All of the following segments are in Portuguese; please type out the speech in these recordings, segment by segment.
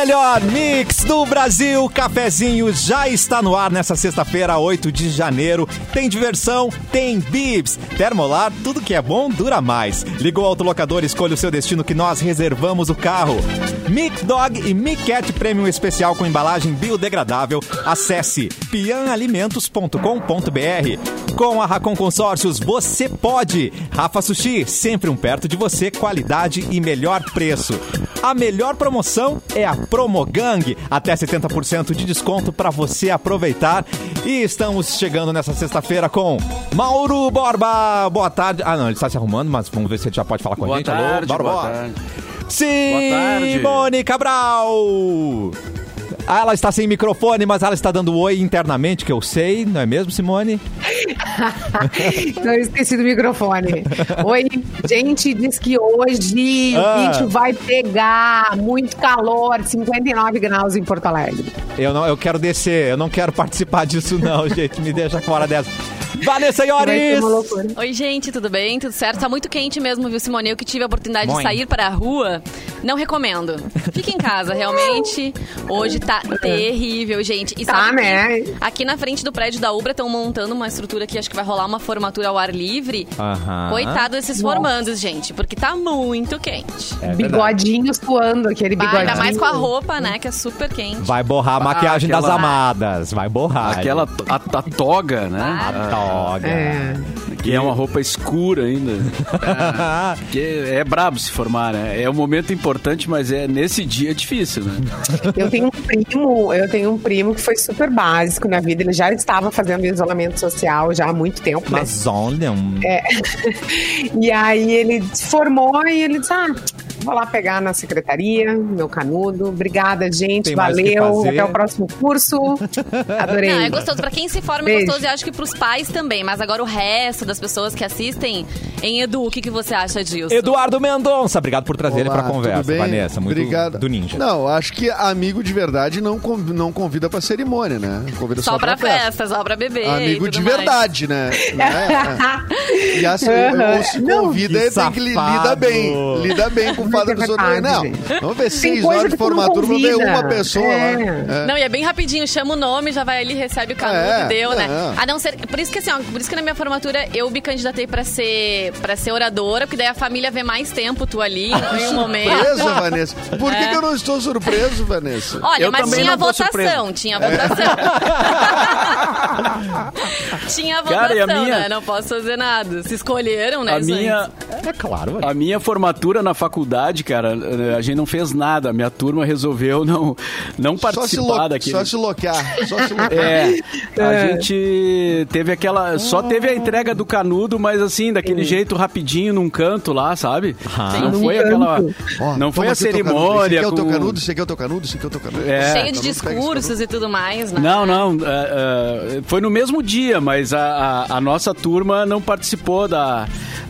melhor mix do Brasil, cafezinho já está no ar nessa sexta-feira, 8 de janeiro. Tem diversão, tem bibs, termolar, tudo que é bom dura mais. Ligou o autolocador, escolha o seu destino que nós reservamos o carro. Mic Dog e Mic Cat Premium Especial com embalagem biodegradável. Acesse pianalimentos.com.br. Com a Racon Consórcios, você pode. Rafa Sushi, sempre um perto de você, qualidade e melhor preço. A melhor promoção é a Promogang, até 70% de desconto para você aproveitar. E estamos chegando nessa sexta-feira com Mauro Borba. Boa tarde. Ah, não, ele está se arrumando, mas vamos ver se ele já pode falar com Boa a gente. tarde, Alô, boa Borba. tarde. Simone. Cabral. Ah, Ela está sem microfone, mas ela está dando oi internamente, que eu sei, não é mesmo, Simone? Não, esqueci do microfone. Oi, gente, diz que hoje Ah. o bicho vai pegar muito calor, 59 graus em Porto Alegre. Eu, não, eu quero descer, eu não quero participar disso, não, gente. Me deixa fora dessa. Vanessa uma loucura. Oi, gente, tudo bem? Tudo certo? Tá muito quente mesmo, viu, Simone? Eu que tive a oportunidade de sair para a rua, não recomendo. Fique em casa, realmente. Hoje tá terrível, gente. E Tá, né? Aqui na frente do prédio da Ubra estão montando uma estrutura que acho que vai rolar uma formatura ao ar livre. Aham. Coitado desses Nossa. formandos, gente, porque tá muito quente. É bigodinho suando, aquele Vai, bigodinho. ainda mais com a roupa, né, que é super quente. Vai borrar a maquiagem aquela- das amadas. Vai borrar. Aquela a, a toga, né? A toga. É. Que é uma roupa escura ainda. É, que é brabo se formar, né? É um momento importante, mas é nesse dia é difícil, né? Eu tenho um primo, eu tenho um primo que foi super básico na vida. Ele já estava fazendo isolamento social já há muito tempo, né? Mas olha, um... É. E aí ele se formou e ele disse: Ah, vou lá pegar na secretaria, meu canudo. Obrigada, gente. Tem valeu. Até o próximo curso. Adorei. Não, é gostoso. Pra quem se forma é Beijo. gostoso e acho que pros pais também. Mas agora o resto das pessoas que assistem, em Edu, o que, que você acha disso? Eduardo Mendonça, obrigado por trazer ele Olá, pra conversa. tudo bem? Vanessa, muito Obrigado. do ninja. Não, acho que amigo de verdade não, con- não convida pra cerimônia, né? Convida só, Só pra festa, só pra beber. Amigo e de mais. verdade, né? Né? E assim, ou se Não, convida, que ele tem que lida bem. Lida bem com o fato da É pessoa. Não, gente. vamos ver seis horas de não formatura, vamos ver uma pessoa É. lá. É. Não, e é bem rapidinho, chama o nome, já vai ali, recebe o canudo É, deu, né? é. A não ser. Por isso que assim, ó, por isso que na minha formatura eu me candidatei pra ser, pra ser oradora, porque daí a família vê mais tempo tu ali em um momento. Surpresa, Vanessa. Por que, É. que eu não estou surpreso, Vanessa? Olha, Eu mas também tinha não votação, surpreso. tinha votação. tinha votação, Cara, e a minha- né? Não posso fazer nada. Se escolheram, né, A minha, É claro, a minha formatura na faculdade, cara, a gente não fez nada. Minha turma resolveu não, não participar daquele... só se loquear. Só se loquear. É, a É. gente teve aquela. Só teve a entrega do canudo, mas assim, daquele jeito rapidinho num canto lá, sabe? Ah. Não foi canto. aquela. Não foi a canudo. Esse cerimônia. aqui é o teu canudo, esse aqui é o teu canudo, esse aqui é o teu canudo. É. Cheio de discursos e tudo mais, né? Não, não. é, é, foi no mesmo dia, mas a, a- a nossa turma não participou da,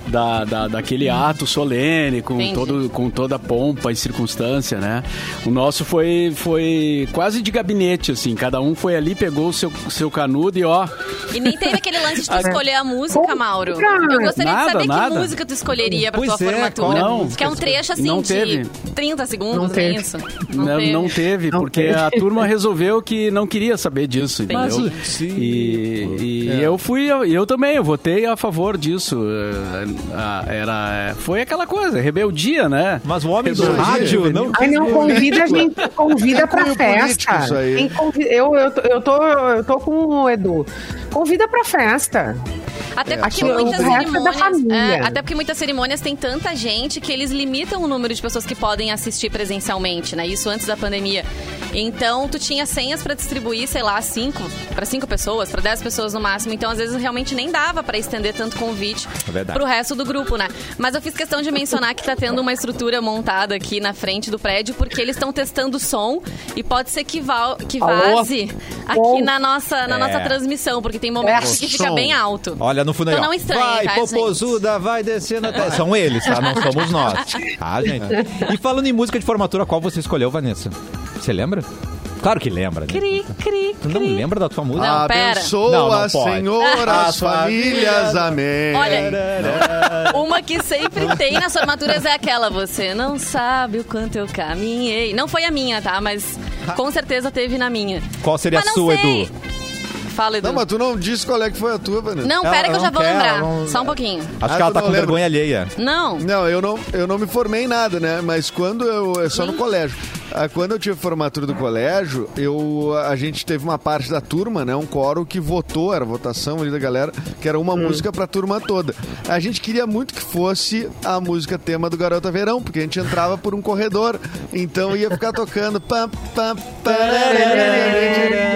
da, da- daquele ato solene, com, Entendi. todo, com toda a pompa e circunstância, né? O nosso foi, foi quase de gabinete, assim. Cada um foi ali, pegou o seu, seu canudo e ó. E nem teve aquele lance de tu escolher a música, Mauro. Eu gostaria nada, de saber nada. que música tu escolheria pra Pois tua é, formatura. Não. que é um trecho assim Não de teve. 30 segundos, Não é teve. isso? Não, não teve, Não porque teve. a turma resolveu que não queria saber disso, Mas, entendeu? sim. E, e eu fui, eu também, eu votei a favor disso. Ah, Era, foi aquela coisa, rebeldia, né? Mas o homem do rádio não Ai, não, convida a gente, convida pra festa. eu, eu, tô- eu, tô, eu tô com o Edu. Convida pra festa. Até É, porque muitas o é da cerimônias. é, até porque muitas cerimônias tem tanta gente que eles limitam o número de pessoas que podem assistir presencialmente, né? Isso antes da pandemia. Então, tu tinha senhas pra distribuir, sei lá, cinco, pra cinco pessoas, pra dez pessoas no máximo. Então, às vezes, realmente nem dava pra estender tanto convite É verdade. pro resto do grupo, né? Mas eu fiz questão de mencionar que tá tendo uma estrutura montada aqui na frente do prédio, porque eles estão testando o som e pode ser que, val, que Alô? vaze aqui Bom. na nossa, na É. nossa transmissão, porque tem momentos É. que fica Som. bem alto. Olha no fundo aí, Então não estranhe, Vai, tá, popozuda, vai descendo até... São eles, tá? Não somos nós. Tá, gente? E falando em música de formatura, qual você escolheu, Vanessa? Você lembra? Claro que lembra, né? Cri, cri, Tu não cri. lembra da tua música? Não, pera. Abençoa, Não, não pode. Senhor, as As famílias, amém. Olha, uma que sempre tem nas formaturas é aquela, você não sabe o quanto eu caminhei. Não foi a minha, tá? Mas com certeza teve na minha. Qual seria Mas a não sua, sei. Edu? Fala, Edu. Não, mas tu não disse qual é que foi a tua, Vanessa. Não, Ela pera que eu não já vou quer, lembrar. ela não- Só um pouquinho. Acho Ah, que ela tu tá não com lembra. vergonha alheia. Não. Não, eu não, eu não me formei em nada, né? Mas quando eu. É só no colégio. Ah, Quando eu tive formatura do colégio, eu, a gente teve uma parte da turma, né? Um coro que votou, era votação ali da galera, que era uma música pra turma toda. A gente queria muito que fosse a música tema do Garota Verão, porque a gente entrava por um corredor. Então ia ficar tocando. Pam, pam,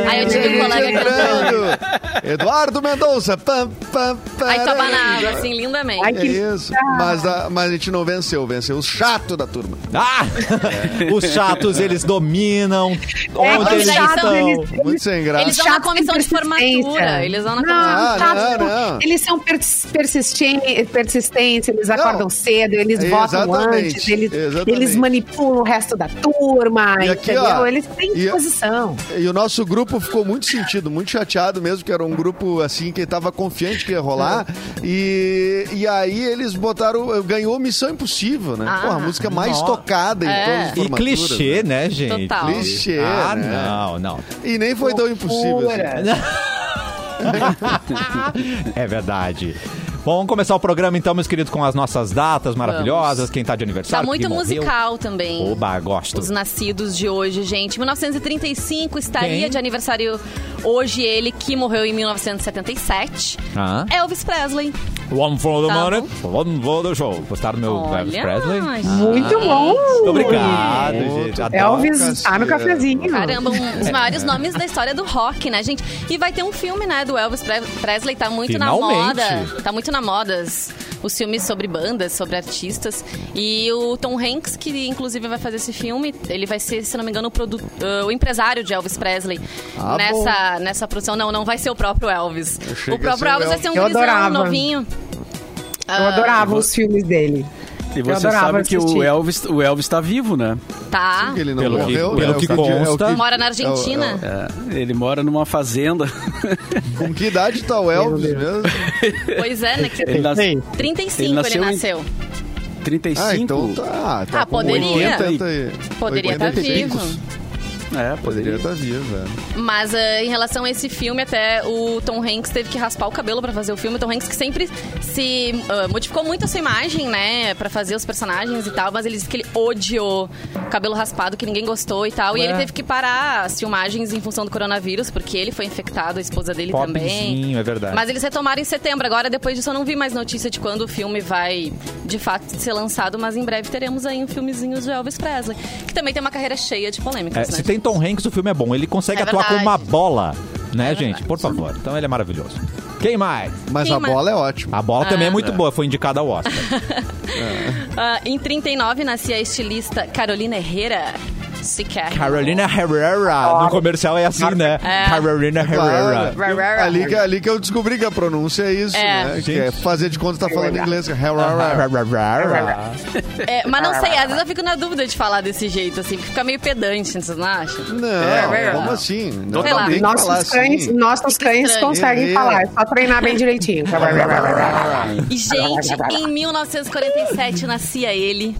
Aí eu tive um colega cantando. Eduardo Mendonça. Pam, pam, Aí abanava, assim, lindamente. Ai, É que isso. Mas a, mas a gente não venceu, venceu o chato da turma. Ah! Os chatos, eles dominam. Onde mas eles são- estão? eles- Muito sem graça. Eles vão na comissão de formatura. Eles vão na Não, comissão. Chato, não, não. Eles são pers- persisten- persistentes, eles Não. acordam cedo, eles votam Exatamente, antes, eles, eles manipulam o resto da turma, E aqui, entendeu? ó, eles têm e- posição. E o nosso grupo ficou muito sentido, muito chateado mesmo, que era um grupo assim que tava confiante que ia rolar. E, e aí eles botaram, ganhou Missão Impossível, né? Ah. Pô, a música mais Nossa. tocada em É. todas as E formaturas. Clichê, né, gente? Total. Clichê, Ah, né? não, não. E nem foi tão impossível assim. Loucura. É verdade. Bom, vamos começar o programa então, meus queridos, com as nossas datas maravilhosas. Quem tá de Tá aniversário. muito quem morreu. musical também. Oba, gosto. Os nascidos de hoje, gente. 1935 estaria Quem? de aniversário hoje ele, que morreu em 1977. Ah. Elvis Presley. One for the Tá money, one for the show. Gostaram do meu Olha, Elvis Presley? gente. Muito bom. Muito obrigado, gente. Adoro. Elvis Cassiano. tá no cafezinho. Caramba, um dos maiores nomes da história do rock, né, gente? E vai ter um filme, né, do Elvis Pre- Presley, tá muito na Finalmente. moda. Tá muito na moda os- filmes sobre bandas, sobre artistas. E o Tom Hanks, que inclusive vai fazer esse filme, ele vai ser, se não me engano, o, produ- ah, o empresário de Elvis Presley Ah, nessa, nessa produção. Não, não vai ser o próprio Elvis. O próprio Elvis vai ser um novinho. Eu adorava os filmes dele. E você sabe que o. Elvis, o Elvis tá vivo, né? Tá. Que ele não Pelo que- morreu. pelo é o que é consta. que- Mora na é o- Argentina. É, ele mora numa fazenda. Com que idade tá o Elvis mesmo? Pois é, né? que- Ele, nas... 35 Ele ele nasceu em- nasceu. 35. Ah, então tá. tá Ah, poderia. 80 e- Poderia estar 80 e vivo. picos. É, Poderia estar vivo, velho. Mas ah, em relação a esse filme, até o Tom Hanks teve que raspar o cabelo pra fazer o filme. O Tom Hanks que sempre se ah, modificou muito a sua imagem, né? Pra fazer os personagens e tal. Mas ele disse que ele odiou o cabelo raspado, que ninguém gostou e tal. E Ué. ele teve que parar as filmagens em função do coronavírus, porque ele foi infectado, a esposa dele também. Pobrezinho, é verdade. Mas eles retomaram em setembro. Agora, depois disso, eu não vi mais notícia de quando o filme vai, de fato, ser lançado. Mas em breve teremos aí um filmezinho de Elvis Presley. Que também tem uma carreira cheia de polêmicas, É, né? se tem Tom Hanks, o filme é bom. Ele consegue É atuar com uma bola, né, É gente? Por favor. Então ele é maravilhoso. Quem mais? Mas Quem a mais? bola é ótima. A bola também é muito É. boa, foi indicada ao Oscar. Ah, em 39 nascia a estilista Carolina Herrera. Sequer. Carolina Herrera. No comercial é assim, né? É. Carolina Herrera. Ali, que, ali que eu descobri que a pronúncia é isso, É. né? Que é fazer de conta que tá falando inglês. É, mas não sei, às vezes eu fico na dúvida de falar desse jeito, assim, porque fica meio pedante, vocês não acham? Não, como assim? Não Sei lá. tem que Nossos falar cães, assim. nossos cães estranho. conseguem falar, é só treinar bem direitinho. E, gente, em 1947 nascia ele,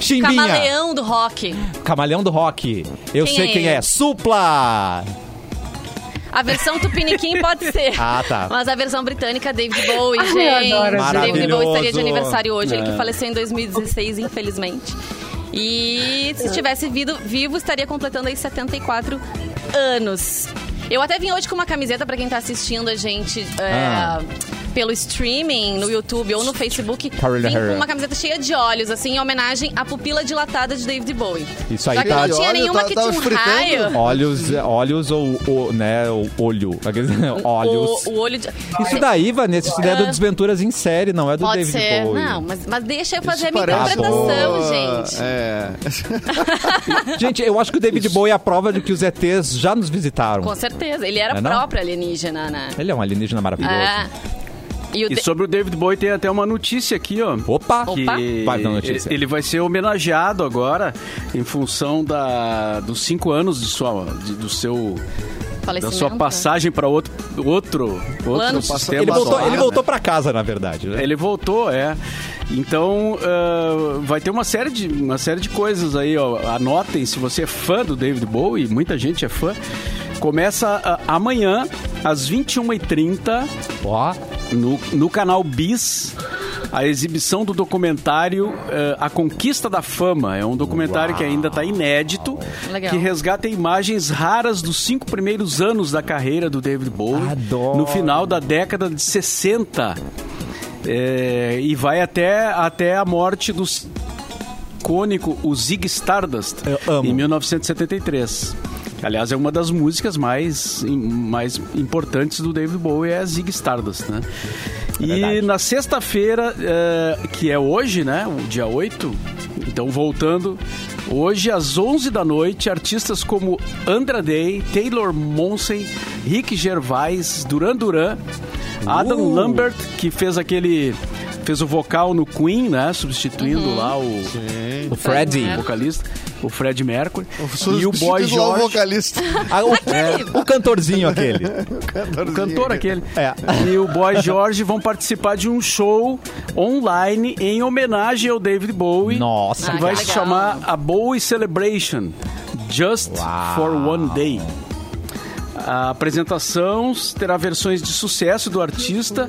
Chimbinha. camaleão do rock. Camaleão do rock. Eu Quem sei é quem ele? é. Supla. A versão tupiniquim pode ser. Ah, tá. Mas a versão britânica, David Bowie, Ai, eu gente. adoro David Bowie estaria de aniversário hoje, ele É. que faleceu em 2016, infelizmente. E se estivesse vivo, vivo, estaria completando aí 74 anos. Eu até vim hoje com uma camiseta pra quem tá assistindo a gente é, Ah. Pelo streaming, no YouTube ou no Facebook. Carolina Vim com Herrera. uma camiseta cheia de olhos, assim, em homenagem à pupila dilatada de David Bowie. Isso aí Já que tá- não tinha Olha, nenhuma tá- que tava tinha um fritando. raio. Olhos, olhos ou, ou, né, o olho. Aqueles- Olhos. O, o olho de... Isso daí, Vanessa, isso daí é do Desventuras em série, não é do Pode David ser. Bowie. Não, mas, mas deixa eu fazer a minha parece interpretação, boa. gente. É. Gente, eu acho que o David Bowie é a prova de que os ETs já nos visitaram. Com certeza. Ele era É não? próprio alienígena, né? Ele é um alienígena maravilhoso. É. E o E de- sobre o David Bowie tem até uma notícia aqui, ó. Opa! Que Opa. Vai dar notícia. ele vai ser homenageado agora em função da, dos cinco anos de sua, de- do seu da sua passagem para outro outro outro sistema Ele voltou, ele né? voltou pra casa, na verdade. né? Ele voltou, é. Então, ah, vai ter uma série, de, uma série de coisas aí, ó. Anotem, se você é fã do David Bowie, muita gente é fã. Começa ah, amanhã, às 21h30, Ó, no, no canal Bis, a exibição do documentário eh, A Conquista da Fama. É um documentário que ainda está inédito, Legal. que resgata imagens raras dos cinco primeiros anos da carreira do David Bowie, Adoro. no final da década de 60. É, e vai até, até a morte do icônico, o Zig Stardust, em 1973. Aliás, é uma das músicas mais, mais importantes do David Bowie, é a Zig Stardust, né? e verdade. na sexta-feira, eh, que é hoje, né? O dia 8, então voltando... Hoje, às 11 da noite, artistas como Andra Day, Taylor Monsen, Rick Gervais, Duran Duran, Adam Uh. Lambert, que fez aquele... Fez o vocal no Queen, né? Substituindo Uhum. lá o, o Freddy. o vocalista, o Fred Mercury. Sou E o Boy George, vocalista. Ah, o, o cantorzinho aquele. o cantor aquele. É. E o Boy George vão participar de um show online em homenagem ao David Bowie. Nossa, Que Ah, vai se chamar a Bowie Celebration. Just Uau. for One Day. A apresentação terá versões de sucesso do artista,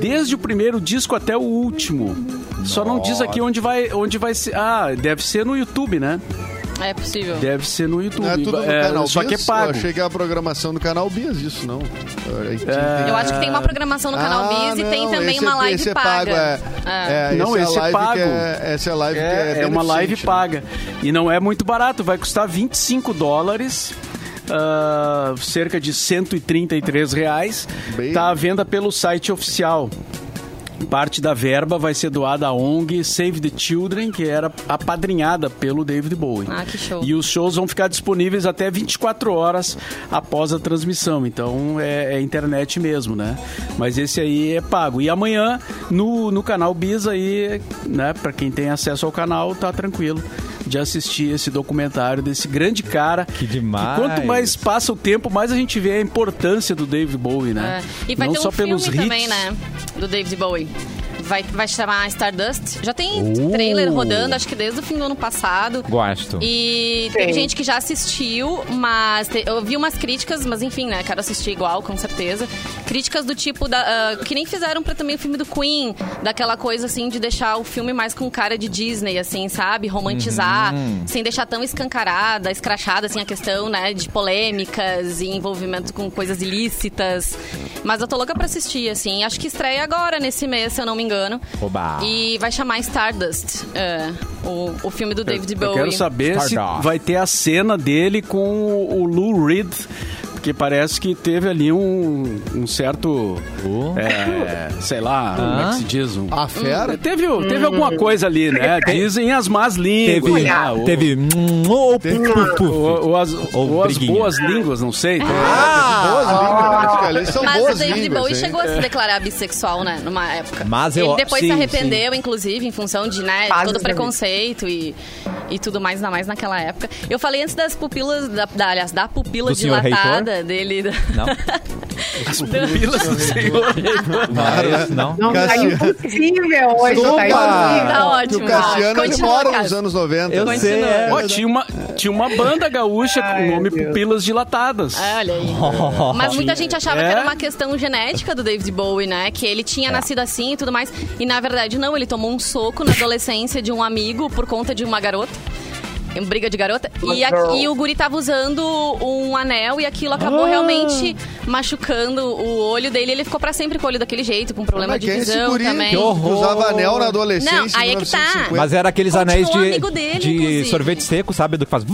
desde o primeiro disco até o último. Só não diz aqui onde vai, onde vai ser. Ah, deve ser no YouTube, né? É possível. Deve ser no YouTube. Não é tudo no É, canal só Bias? que é pago. Eu achei que é a programação do canal Bias, isso não. É. Eu acho que tem uma programação no canal Ah, Bis e tem não, também esse uma é- live esse é paga. pago, é. É. É, Não, esse, é é pago. é, essa é live que É, é é uma live né? paga. E não é muito barato, vai custar 25 dólares. Ah, cerca de 133 reais. Bem- Está à venda pelo site oficial. Parte da verba vai ser doada à ONG Save the Children, que era apadrinhada pelo David Bowie. Ah, que show. E os shows vão ficar disponíveis até 24 horas após a transmissão. Então é, é internet mesmo, né? Mas esse aí é pago. E amanhã no, no canal Bis aí, né? Para quem tem acesso ao canal, tá tranquilo de assistir esse documentário desse grande cara. Que demais. quanto mais passa o tempo, mais a gente vê a importância do David Bowie, né? É. E vai Não ter um só filme pelos hits. também, né? Do David Bowie. Vai, vai chamar Stardust. Já tem Uh. trailer rodando, acho que desde o fim do ano passado. Gosto. E Sim. tem gente que já assistiu, mas te- eu vi umas críticas, mas enfim, né? Quero assistir igual, com certeza. Críticas do tipo da, ah, que nem fizeram pra também o filme do Queen, daquela coisa assim de deixar o filme mais com cara de Disney, assim, sabe? Romantizar, sem deixar tão escancarada, escrachada assim a questão, né, de polêmicas e envolvimento com coisas ilícitas. Mas eu tô louca pra assistir, assim. Acho que estreia agora nesse mês, se eu não me engano. Oba. E vai chamar Stardust, é, o, o filme do David Eu Bowie. quero saber se Stardust. vai ter a cena dele com o o Lou Reed, porque parece que teve ali um, um certo, Uh. é, sei lá, como é que se diz? Um, A fera? Teve, teve alguma coisa ali, né? Dizem as más línguas. Teve. né? Ou- Teve. hum, ou. Ou, ou as, Ou ou as boas línguas, não sei. Ah, boas línguas, acho que ali são Mas boas o David línguas, Bowie chegou a se declarar bissexual, né? Numa época. Mas eu- Ele depois sim, se arrependeu, inclusive, em função de, né, todo o preconceito e, e tudo mais, ainda mais naquela época. Eu falei antes das pupilas, da, da, aliás, da pupila Do senhor dilatada dele. Não? As pupilas do senhor. Mas, não? Não, tá impossível hoje, tá impossível. Tá ótimo. o Cassiano Continua, mora nos anos 90. Eu Continua. sei. é. Ó, tinha, uma, tinha uma banda gaúcha com Ai, o nome Deus. Pupilas Dilatadas. Ah, Olha aí. Mas muita gente achava É? que era uma questão genética do David Bowie, né? Que ele tinha nascido assim e tudo mais. E na verdade, não. Ele tomou um soco na adolescência de um amigo por conta de uma garota. Em briga de garota. E aqui o guri tava usando um anel e aquilo acabou realmente machucando o olho dele. Ele ficou pra sempre com o olho daquele jeito, com problema Mas de quem é esse visão guri também. que usava anel na adolescência Não, aí é que tá. 1950? Mas era aqueles Continua anéis de, amigo dele, de inclusive. sorvete seco, sabe? Do que faz.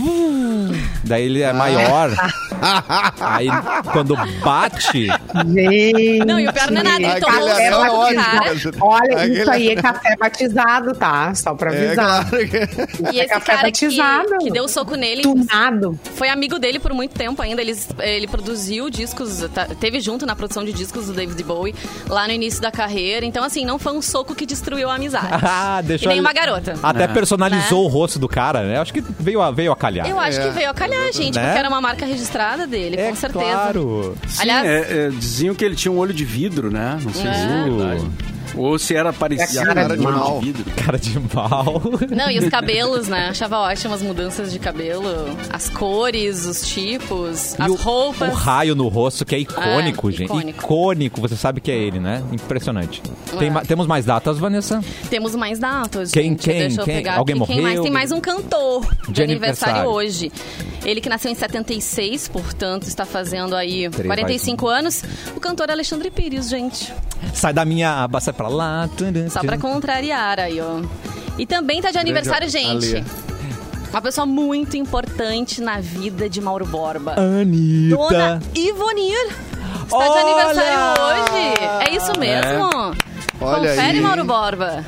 Daí ele é maior. Aí, quando bate, Gente. Não, e o pior não é nada, ele tomou o Café anel é soco do ótimo. cara. Olha, Aquele- isso aí é café batizado, tá? Só pra É, avisar. claro que... E esse café cara que, que deu soco nele Tunado. foi amigo dele por muito tempo ainda. Ele, ele produziu discos, tá- teve junto na produção de discos do David Bowie lá no início da carreira. Então, assim, não foi um soco que destruiu a amizade. ah, deixou e nem uma garota. Até personalizou Né? o rosto do cara, né? Acho que veio a, veio a calhar. Eu acho É, que veio a calhar, gente, Né? porque era uma marca registrada dele, é com certeza. claro. Sim, Aliás- é, é, diziam que ele tinha um olho de vidro, né? Não sei se é Uh. verdade. Ou se era parecido cara com de olho mal. de vidro. Cara de mal. Não, e os cabelos, né? Achava ótimas as mudanças de cabelo, as cores, os tipos, E as o- roupas. O raio no rosto, que é icônico, É, gente. icônico. Icônico, você sabe que é ele, né? Impressionante. Tem É. ma- temos mais datas, Vanessa? Temos mais datas, Quem- gente. quem- Deixa eu quem? pegar Alguém aqui. Quem mais? morreu? Tem mais um cantor de, De aniversário, aniversário. hoje. Ele que nasceu em 76, portanto, está fazendo aí Três, 45 anos. O cantor Alexandre Pires, gente. Sai da minha sai pra lá. Só pra contrariar aí, ó. E também tá de aniversário, gente. Uma pessoa muito importante na vida de Mauro Borba. Anitta. Dona Ivonir. Está de Olha! aniversário hoje. É isso mesmo? Olha Confere, aí. Mauro Borba.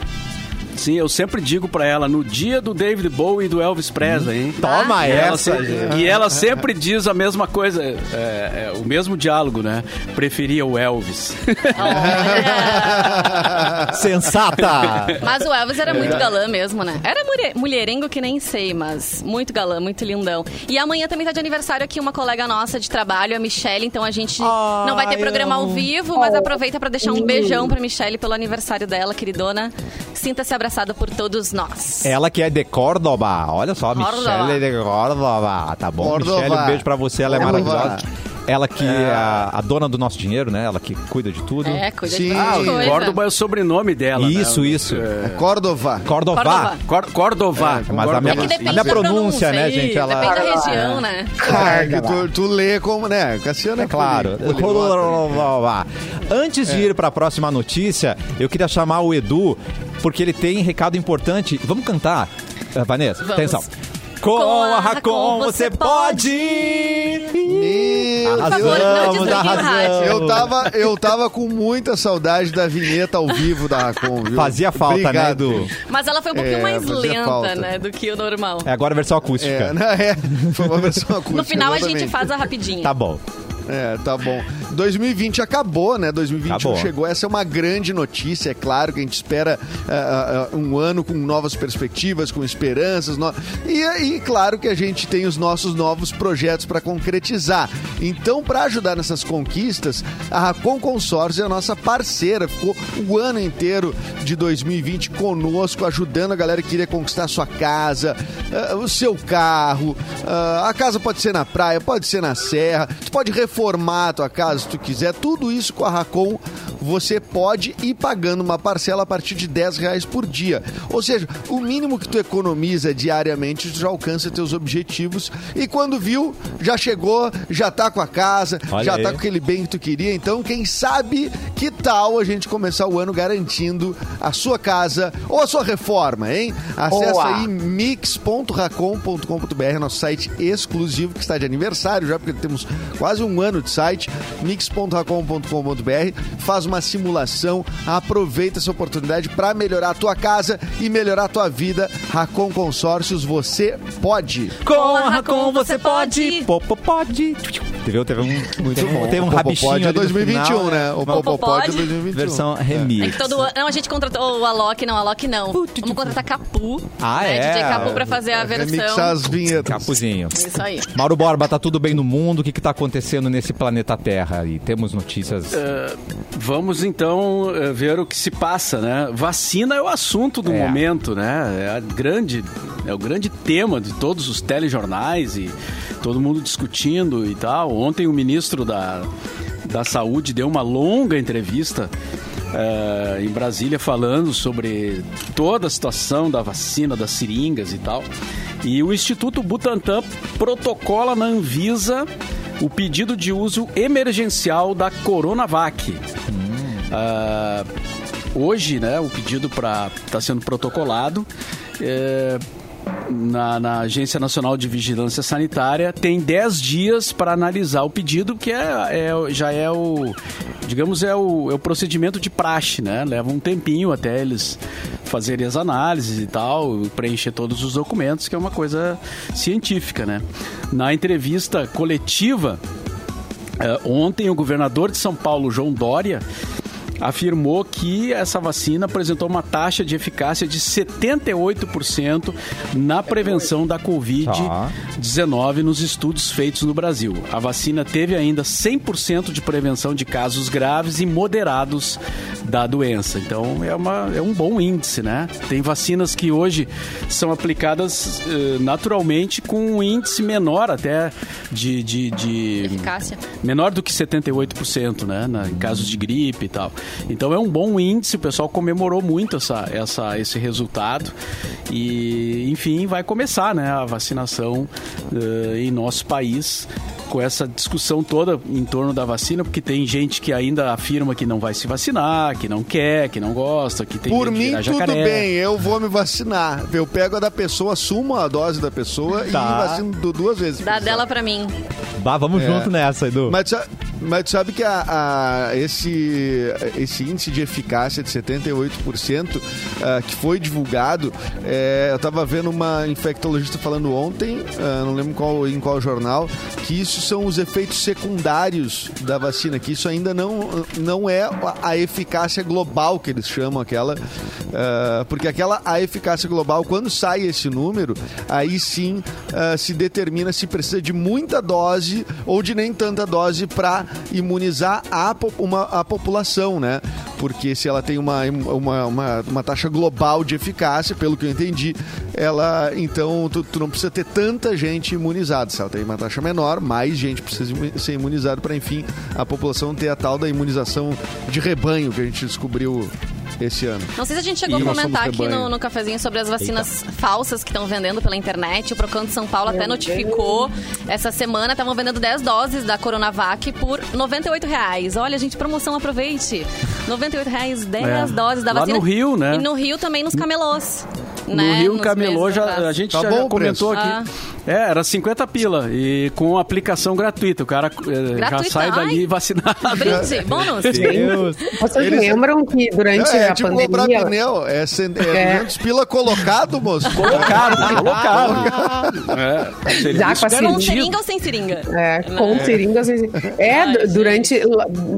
Sim, eu sempre digo pra ela, no dia do David Bowie e do Elvis Presley, hein? Toma E ela, essa, gente. e ela sempre diz a mesma coisa, é, é, o mesmo diálogo, né? Preferia o Elvis. Sensata. Mas o Elvis era muito galã mesmo, né? Era mulher- mulherengo que nem sei, mas muito galã, muito lindão. E amanhã também tá de aniversário aqui uma colega nossa de trabalho, a Michelle, então a gente não vai ter programa ao vivo, mas aproveita pra deixar um beijão pra Michelle pelo aniversário dela, queridona. Sinta-se abraçada por todos nós. Ela que é de Córdoba. Olha só, Córdoba. Michelle de Córdoba. Tá bom, Córdoba. Michelle, um beijo pra você. Ela é Córdoba. maravilhosa. Ela que é a, a dona do nosso dinheiro, né? Ela que cuida de tudo. É, cuida Sim. de Ah, bastante o coisa. Córdoba é o sobrenome dela. Isso, né? isso. É Córdova. Córdoba. Córdoba. Cor- Cordová. É, mas a minha- É que Cordová. depende A minha da pronúncia, né, aí, gente, ela- Depende da região, né? É, que tu, tu lê como, né? Cassiano é, É claro. poliglota. Antes de ir para a próxima notícia, eu queria chamar o Edu, porque ele tem recado importante. Vamos cantar, Eh, Vanessa? Vamos. Atenção. Com a Racon você pode! Meu Por favor, não Arrasamos, arrasamos. rádio. Eu tava, eu tava com muita saudade da vinheta ao vivo da Racon, viu? Fazia falta, né, Obrigado. Edu? Mas ela foi um pouquinho É, mais fazia lenta, falta. né, do que o normal. É agora a versão acústica. É, não, é, foi uma versão acústica. No final a gente exatamente. faz a rapidinha. Tá bom. É, tá bom. 2020 acabou, né? 2021 Acabou. chegou. Essa é uma grande notícia. É claro que a gente espera ah, ah, um ano com novas perspectivas, com esperanças. no- E, e claro que a gente tem os nossos novos projetos para concretizar. Então, para ajudar nessas conquistas, a Racon Consórcio é a nossa parceira. Ficou o ano inteiro de 2020 conosco, ajudando a galera que queria conquistar a sua casa, ah, o seu carro. A casa pode ser na praia, pode ser na serra. Tu pode reformar a tua casa se tu quiser. Tudo isso com a Racon você pode ir pagando uma parcela a partir de 10 reais por dia. Ou seja, o mínimo que tu economiza diariamente, tu já alcança teus objetivos. E quando viu, já chegou, já tá com a casa, Olha já aí. tá com aquele bem que tu queria. Então, quem sabe que tal a gente começar o ano garantindo a sua casa ou a sua reforma, hein? Acesse Boa. aí mix.racom.com.br, nosso site exclusivo que está de aniversário já, porque temos quase um ano de site, mix.racom.com.br, faz uma simulação, aproveita essa oportunidade para melhorar a tua casa e melhorar a tua vida. Racon Consórcios, você pode. Com a Racon você pode! Popo pode! Teve, teve um, Muito teve, bom. Teve um o Popopod rabichinho é ali no 2021, final, né? O Uma Popopod é Popopod. 2021. Versão remix. É que todo ano. Não, a gente contratou o Alok, não, Alok não. Vamos contratar Capu. Ah, né, é? DJ Capu pra fazer a Remixar versão. as vinhetas. Capuzinho. Isso aí. Mauro Borba, tá tudo bem no mundo? O que que tá acontecendo nesse planeta Terra? E temos notícias... Vamos então eh, ver o que se passa, né? Vacina é o assunto do É. momento, né? É a grande, é o grande tema de todos os telejornais e todo mundo discutindo e tal. Ontem o ministro da, da Saúde deu uma longa entrevista eh, em Brasília falando sobre toda a situação da vacina, das seringas e tal. E o Instituto Butantan protocola na Anvisa o pedido de uso emergencial da Coronavac. Ah, hoje, né, o pedido está sendo protocolado. É, na, na Agência Nacional de Vigilância Sanitária tem 10 dias para analisar o pedido, que é, é- já é o, digamos, é o, é o procedimento de praxe, né? Leva um tempinho até eles fazerem as análises e tal, preencher todos os documentos, que é uma coisa científica, né? Na entrevista coletiva, eh, ontem o governador de São Paulo, João Dória, afirmou que essa vacina apresentou uma taxa de eficácia de 78% na prevenção da Covid-19 nos estudos feitos no Brasil. A vacina teve ainda 100% de prevenção de casos graves e moderados da doença. Então é, uma, é um bom índice, né? Tem vacinas que hoje são aplicadas eh, naturalmente com um índice menor até de, de, de Eficácia. menor do que 78%, né, na, em casos de gripe e tal. Então é um bom índice, o pessoal comemorou muito essa, essa, esse resultado e, enfim, vai começar, né, a vacinação eh, em nosso país com essa discussão toda em torno da vacina, porque tem gente que ainda afirma que não vai se vacinar, que não quer, que não gosta, que tem Por mim, tudo bem, eu vou me vacinar. Eu pego a da pessoa, assumo a dose da pessoa Tá. e vacino du- duas vezes. Dá dela pra mim. Bah, vamos É. junto nessa, Edu. Mas, mas tu sabe que a, a- esse, esse índice de eficácia de 78% ah, que foi divulgado, é, eu estava vendo uma infectologista falando ontem, ah, não lembro qual, em qual jornal, que isso são os efeitos secundários da vacina, que isso ainda não, não é a- eficácia global que eles chamam aquela, ah, porque aquela a eficácia global, quando sai esse número, aí sim ah, se determina se precisa de muita dose ou de nem tanta dose para imunizar a, uma, a população, né? Porque se ela tem uma, uma, uma, uma taxa global de eficácia, pelo que eu entendi, ela então tu, tu não precisa ter tanta gente imunizada. Se ela tem uma taxa menor, mais gente precisa ser imunizada para, enfim, a população ter a tal da imunização de rebanho que a gente descobriu esse ano. Não sei se a gente chegou E a comentar aqui no, no cafezinho sobre as vacinas falsas que estão vendendo pela internet. O Procon de São Paulo até notificou essa semana, estavam vendendo 10 doses da Coronavac por 98 reais. Olha, gente, promoção, aproveite. 98 reais, 10 É. doses da Lá vacina. no Rio, né? E no Rio também nos camelôs. No né? Rio Nos Camelô já, a gente Tá já, bom já comentou preço. aqui. É, era 50 pila e com aplicação gratuita. O cara eh, já Gratuita? sai dali Ai. vacinado. Brinde, bônus. Deus. Vocês Eles- lembram que durante É, é a tipo comprar pandemia... pneu, é, cen- é É. 200 pila colocado, moço. Colocado, colocado. É, Já com a Com garantido. seringa ou sem seringa? É, com seringas. É, Ai, du- gente. durante.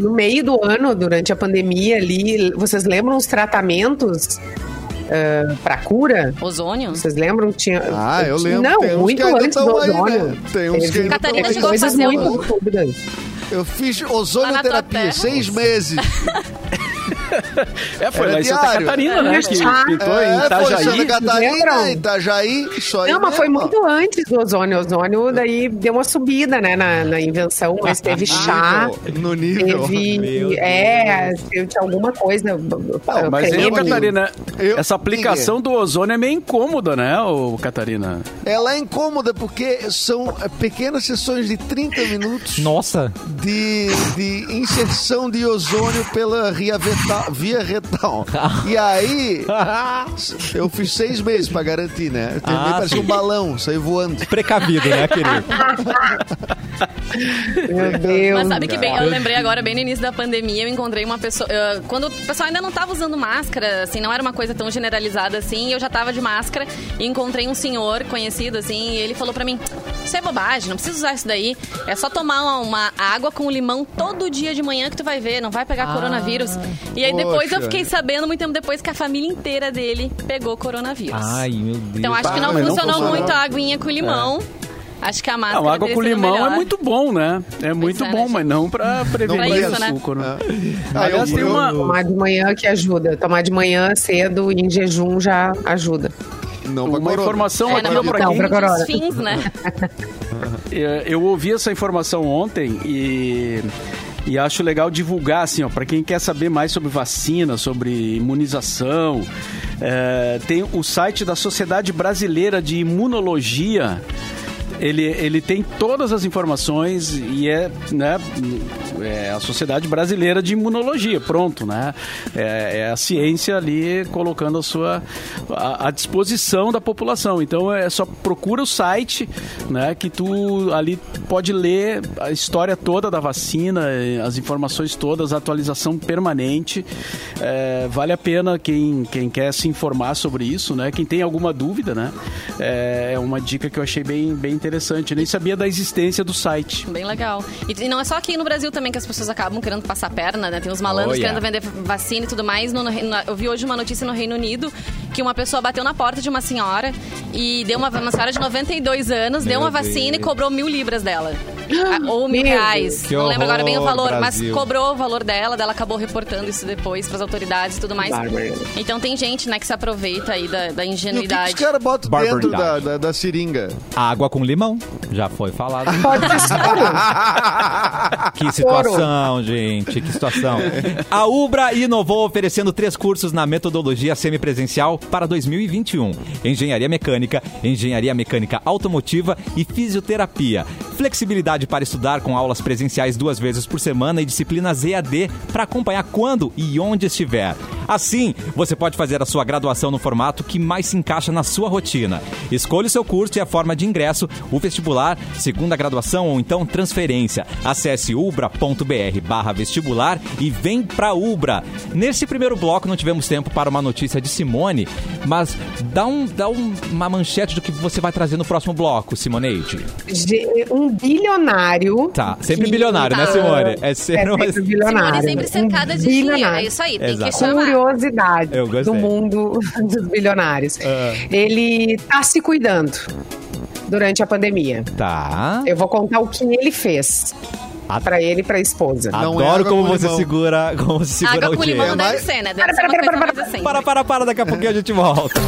No meio do ano, durante a pandemia ali, vocês lembram os tratamentos para cura? Ozônio? Vocês lembram? que Tinha, Ah, eu lembro. Não, Tem uns muito que ainda antes do tão aí, ozônio. né? Tem uns que Teve- ainda Catarina chegou a coisas fazer muito. Eu fiz ozonioterapia, terra. seis meses. É, foi Era lá em Santa diário. Catarina, né? É. Que Ah, pintou É, em foi Itajaí. Santa Catarina? Itajaí, isso aí Não, mas foi muito antes do ozônio. O ozônio daí deu uma subida, né, na, na invenção, mas teve chá. No nível. Teve. Meu É, teve alguma coisa. Não, mas ô, Catarina, Eu- essa aplicação do ozônio é meio incômoda, né, ô, Catarina? Ela é incômoda porque são pequenas sessões de 30 minutos Nossa. de, de inserção de ozônio pela via retal. Via retal. E aí, eu fiz seis meses pra garantir, né? Eu terminei Ah, parecia sim. um balão, saí voando. Precavido, né, querido? Meu Deus. Mas sabe que bem, eu lembrei agora, bem no início da pandemia, eu encontrei uma pessoa. eu- quando o pessoal ainda não tava usando máscara, assim, não era uma coisa tão generalizada assim, eu já tava de máscara e encontrei um senhor conhecido, assim, e ele falou pra mim: Isso é bobagem, não precisa usar isso daí. É só tomar uma, uma água com limão todo dia de manhã que tu vai ver, não vai pegar coronavírus. E aí depois eu Poxa. fiquei sabendo, muito tempo depois, que a família inteira dele pegou coronavírus. Ai, meu Deus. então acho que não Ah, não funcionou funcionou. muito a aguinha com limão. Acho que a máscara. Não, água com limão melhor. é muito bom, né? É muito é, né, bom, gente? mas não pra prevenir Não pra isso, né? açúcar, né? Ah, Aliás, eu- tem eu- uma... Tomar de manhã que ajuda. Tomar de manhã cedo em jejum já ajuda. Não Uma corona. informação É, aqui, não, ó, pra Não, quem... pra fins, né? É, Eu ouvi essa informação ontem e, e acho legal divulgar, assim, ó, para quem quer saber mais sobre vacina, sobre imunização. é, tem o site da Sociedade Brasileira de Imunologia. Ele, ele tem todas as informações e é, né, é a Sociedade Brasileira de Imunologia, pronto, né? É, é a ciência ali colocando a sua à, disposição da população. Então é só procura o site, né, que tu ali pode ler a história toda da vacina, as informações todas, a atualização permanente. É, vale a pena quem, quem quer se informar sobre isso, né? Quem tem alguma dúvida, né? É, é uma dica que eu achei bem, bem interessante. Eu nem sabia da existência do site. Bem legal. E, e não é só aqui no Brasil também que as pessoas acabam querendo passar perna, né? Tem uns malandros Oh, yeah. querendo vender vacina e tudo mais. No- no- eu vi hoje uma notícia no Reino Unido que uma pessoa bateu na porta de uma senhora e deu uma, uma senhora de 92 anos, deu uma vacina e cobrou mil libras dela. Ah, Ou mil Meu reais. Que não lembro agora bem o horror, valor, Brasil. mas cobrou o valor dela, dela acabou reportando isso depois pras autoridades e tudo mais. Bárbaro. Então tem gente, né, que se aproveita aí da, da E o que, que os ingenuidade. caras botam dentro da, da, da seringa? Água com limão. Já foi falado. Que situação, gente, que situação. A Ubra inovou oferecendo três cursos na metodologia semipresencial para 2021. Engenharia mecânica, engenharia mecânica automotiva e fisioterapia. Flexibilidade para estudar com aulas presenciais duas vezes por semana e disciplinas EAD para acompanhar quando e onde estiver. Assim, você pode fazer a sua graduação no formato que mais se encaixa na sua rotina. Escolha o seu curso e a forma de ingresso, o vestibular, segunda graduação ou então transferência. Acesse ubra.br vestibular e vem pra Ubra. Nesse primeiro bloco não tivemos tempo para uma notícia de Simone, mas dá, um, dá um- uma manchete do que você vai trazer no próximo bloco, Simoneide. De- Um bilionário. Tá, sempre que- bilionário, né, Tá. Simone? É sempre É sempre bilionário. Simone sempre cercada Um de dinheiro. bilionário. É isso aí, tem Exato. que chamar. curiosidade do mundo dos bilionários. Ele tá se cuidando durante a pandemia. Tá. Eu vou contar o que ele fez Ah. pra ele e pra esposa. Não é Adoro água como com você limão. segura, como você segura Água o com limão não dinheiro. deve ser, né? Deve ser Para, coisa para, mais para, assim. Para, para, para, daqui a pouquinho a gente volta.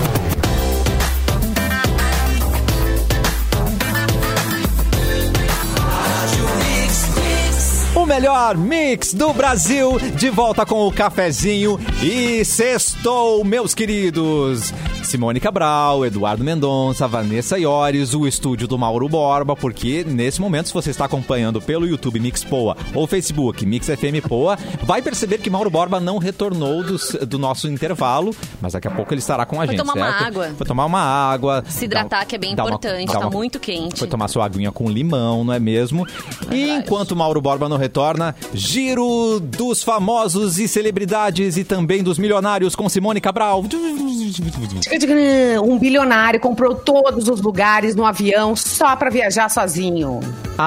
Melhor mix do Brasil, de volta com o cafezinho e sextou, meus queridos. Simone Cabral, Eduardo Mendonça, Vanessa Iores, o estúdio do Mauro Borba, porque nesse momento, se você está acompanhando pelo YouTube Mix Poa ou Facebook Mix FM Poa, vai perceber que Mauro Borba não retornou dos- do, nosso intervalo, mas daqui a pouco ele estará com a Foi gente, tomar uma certo? água. Foi tomar uma água. Se hidratar, que é bem uma- importante, dar tá muito quente. Foi tomar sua aguinha com limão, não é mesmo? E enquanto Mauro Borba não retorna, giro dos famosos e celebridades e também dos milionários com Simone Cabral. Um bilionário comprou todos os lugares no avião só pra viajar sozinho.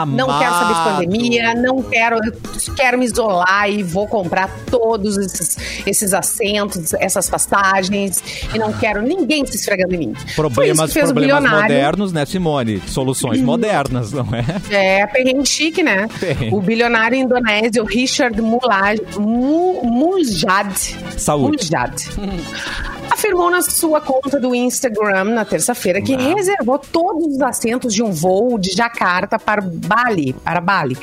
Não quero saber de Amado. pandemia, não quero, quero me isolar e vou comprar todos esses, esses assentos, essas passagens e não quero ninguém se esfregando em mim. Problemas, problemas modernos, né, Simone? Soluções modernas, não é? É, perrengue chique, né? O bilionário indonésio Richard Mulaj, Mu- Muljad, Saúde. Muljad afirmou na sua conta do Instagram na terça-feira que reservou todos os assentos de um voo de Jacarta para Bali, para Bali,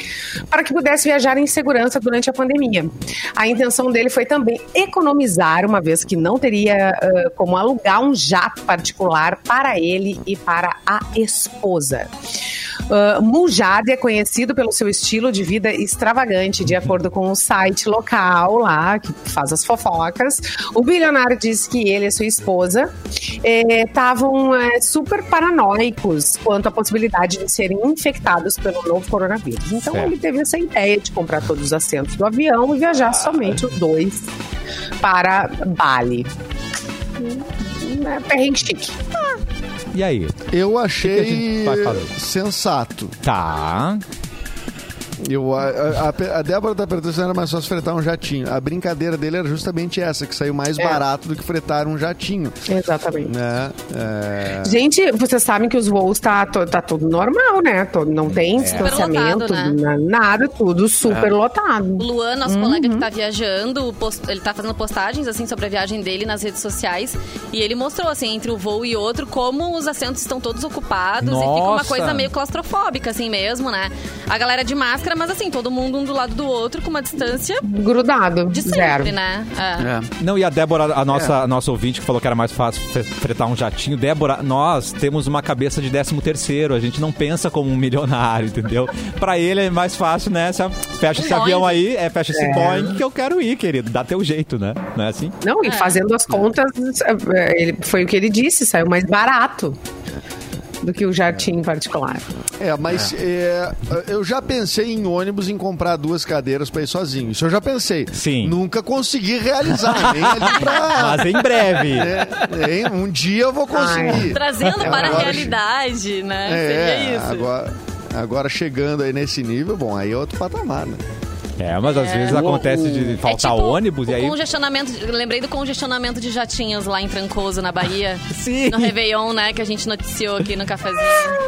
para que pudesse viajar em segurança durante a pandemia. A intenção dele foi também economizar, uma vez que não teria ah, como alugar um jato particular para ele e para a esposa. Uh, Mujad é conhecido pelo seu estilo de vida extravagante, de acordo com o site local lá, que faz as fofocas. O bilionário disse que ele e sua esposa estavam super paranoicos quanto à possibilidade de serem infectados pelo novo coronavírus. Então Certo. ele teve essa ideia de comprar todos os assentos do avião e viajar somente os dois para Bali. Hum, É perrengue chique. E aí? Eu achei sensato. Tá. Eu, a, a, a Débora tá perguntando se não era mais fácil fretar um jatinho. A brincadeira dele era justamente essa, que saiu mais É. barato do que fretar um jatinho. Exatamente. Né? É, Gente, vocês sabem que os voos tá, tá tudo normal, né? Não tem distanciamento, Super lotado, na- nada, tudo super lotado. O Luan, nosso colega que tá viajando, post- ele tá fazendo postagens assim sobre a viagem dele nas redes sociais. E ele mostrou, assim, entre um voo e outro, como os assentos estão todos ocupados e fica uma Nossa. coisa meio claustrofóbica, assim mesmo, né? A galera de máscara máscara, mas assim, todo mundo um do lado do outro, com uma distância Grudado. de sempre, zero. né? É. É. Não, e a Débora, a nossa, a nossa ouvinte, que falou que era mais fácil fretar um jatinho. Débora, nós temos uma cabeça de 13 terceiro. A gente não pensa como um milionário, entendeu? Pra ele é mais fácil, né? Fecha esse Boing. avião aí, é, fecha esse É. Boeing que eu quero ir, querido. Dá teu jeito, né? Não é assim? Não, e É. fazendo as contas, é, ele, foi o que ele disse, saiu mais barato do que o jatinho particular. É, mas é, eu já pensei em ônibus em comprar duas cadeiras pra ir sozinho. Isso eu já pensei. Sim. Nunca consegui realizar, nem ali pra. Mas em breve. É, um dia eu vou conseguir. Trazendo para a Agora- realidade, né? É, Seria isso. agora, agora chegando aí nesse nível, bom, aí é outro patamar, né? É, mas às vezes O- acontece de É faltar tipo ônibus o e aí. congestionamento, lembrei do congestionamento de jatinhos lá em Trancoso, na Bahia. Sim. No Réveillon, né? Que a gente noticiou aqui no cafezinho.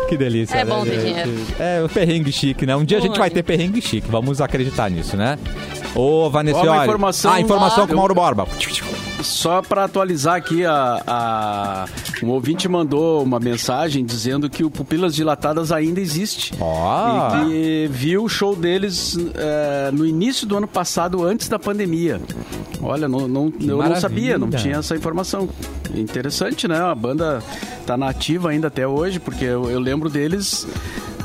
Que delícia. É né, bom ter gente? dinheiro. É, o perrengue chique, né? Um dia a gente vai ter perrengue chique. Vamos acreditar nisso, né? Ô, Vanessa, Ó, uma olha. informação- Ah, informação Ó, com o Mauro Borba. Só para atualizar aqui, a, a- um ouvinte mandou uma mensagem dizendo que o Pupilas Dilatadas ainda existe. Ó. E que viu o show deles é, no início do ano passado, antes da pandemia. Olha, não, não- eu não maravilha. sabia, não tinha essa informação. Interessante, né? A banda tá nativa ainda até hoje, porque eu, eu lembro deles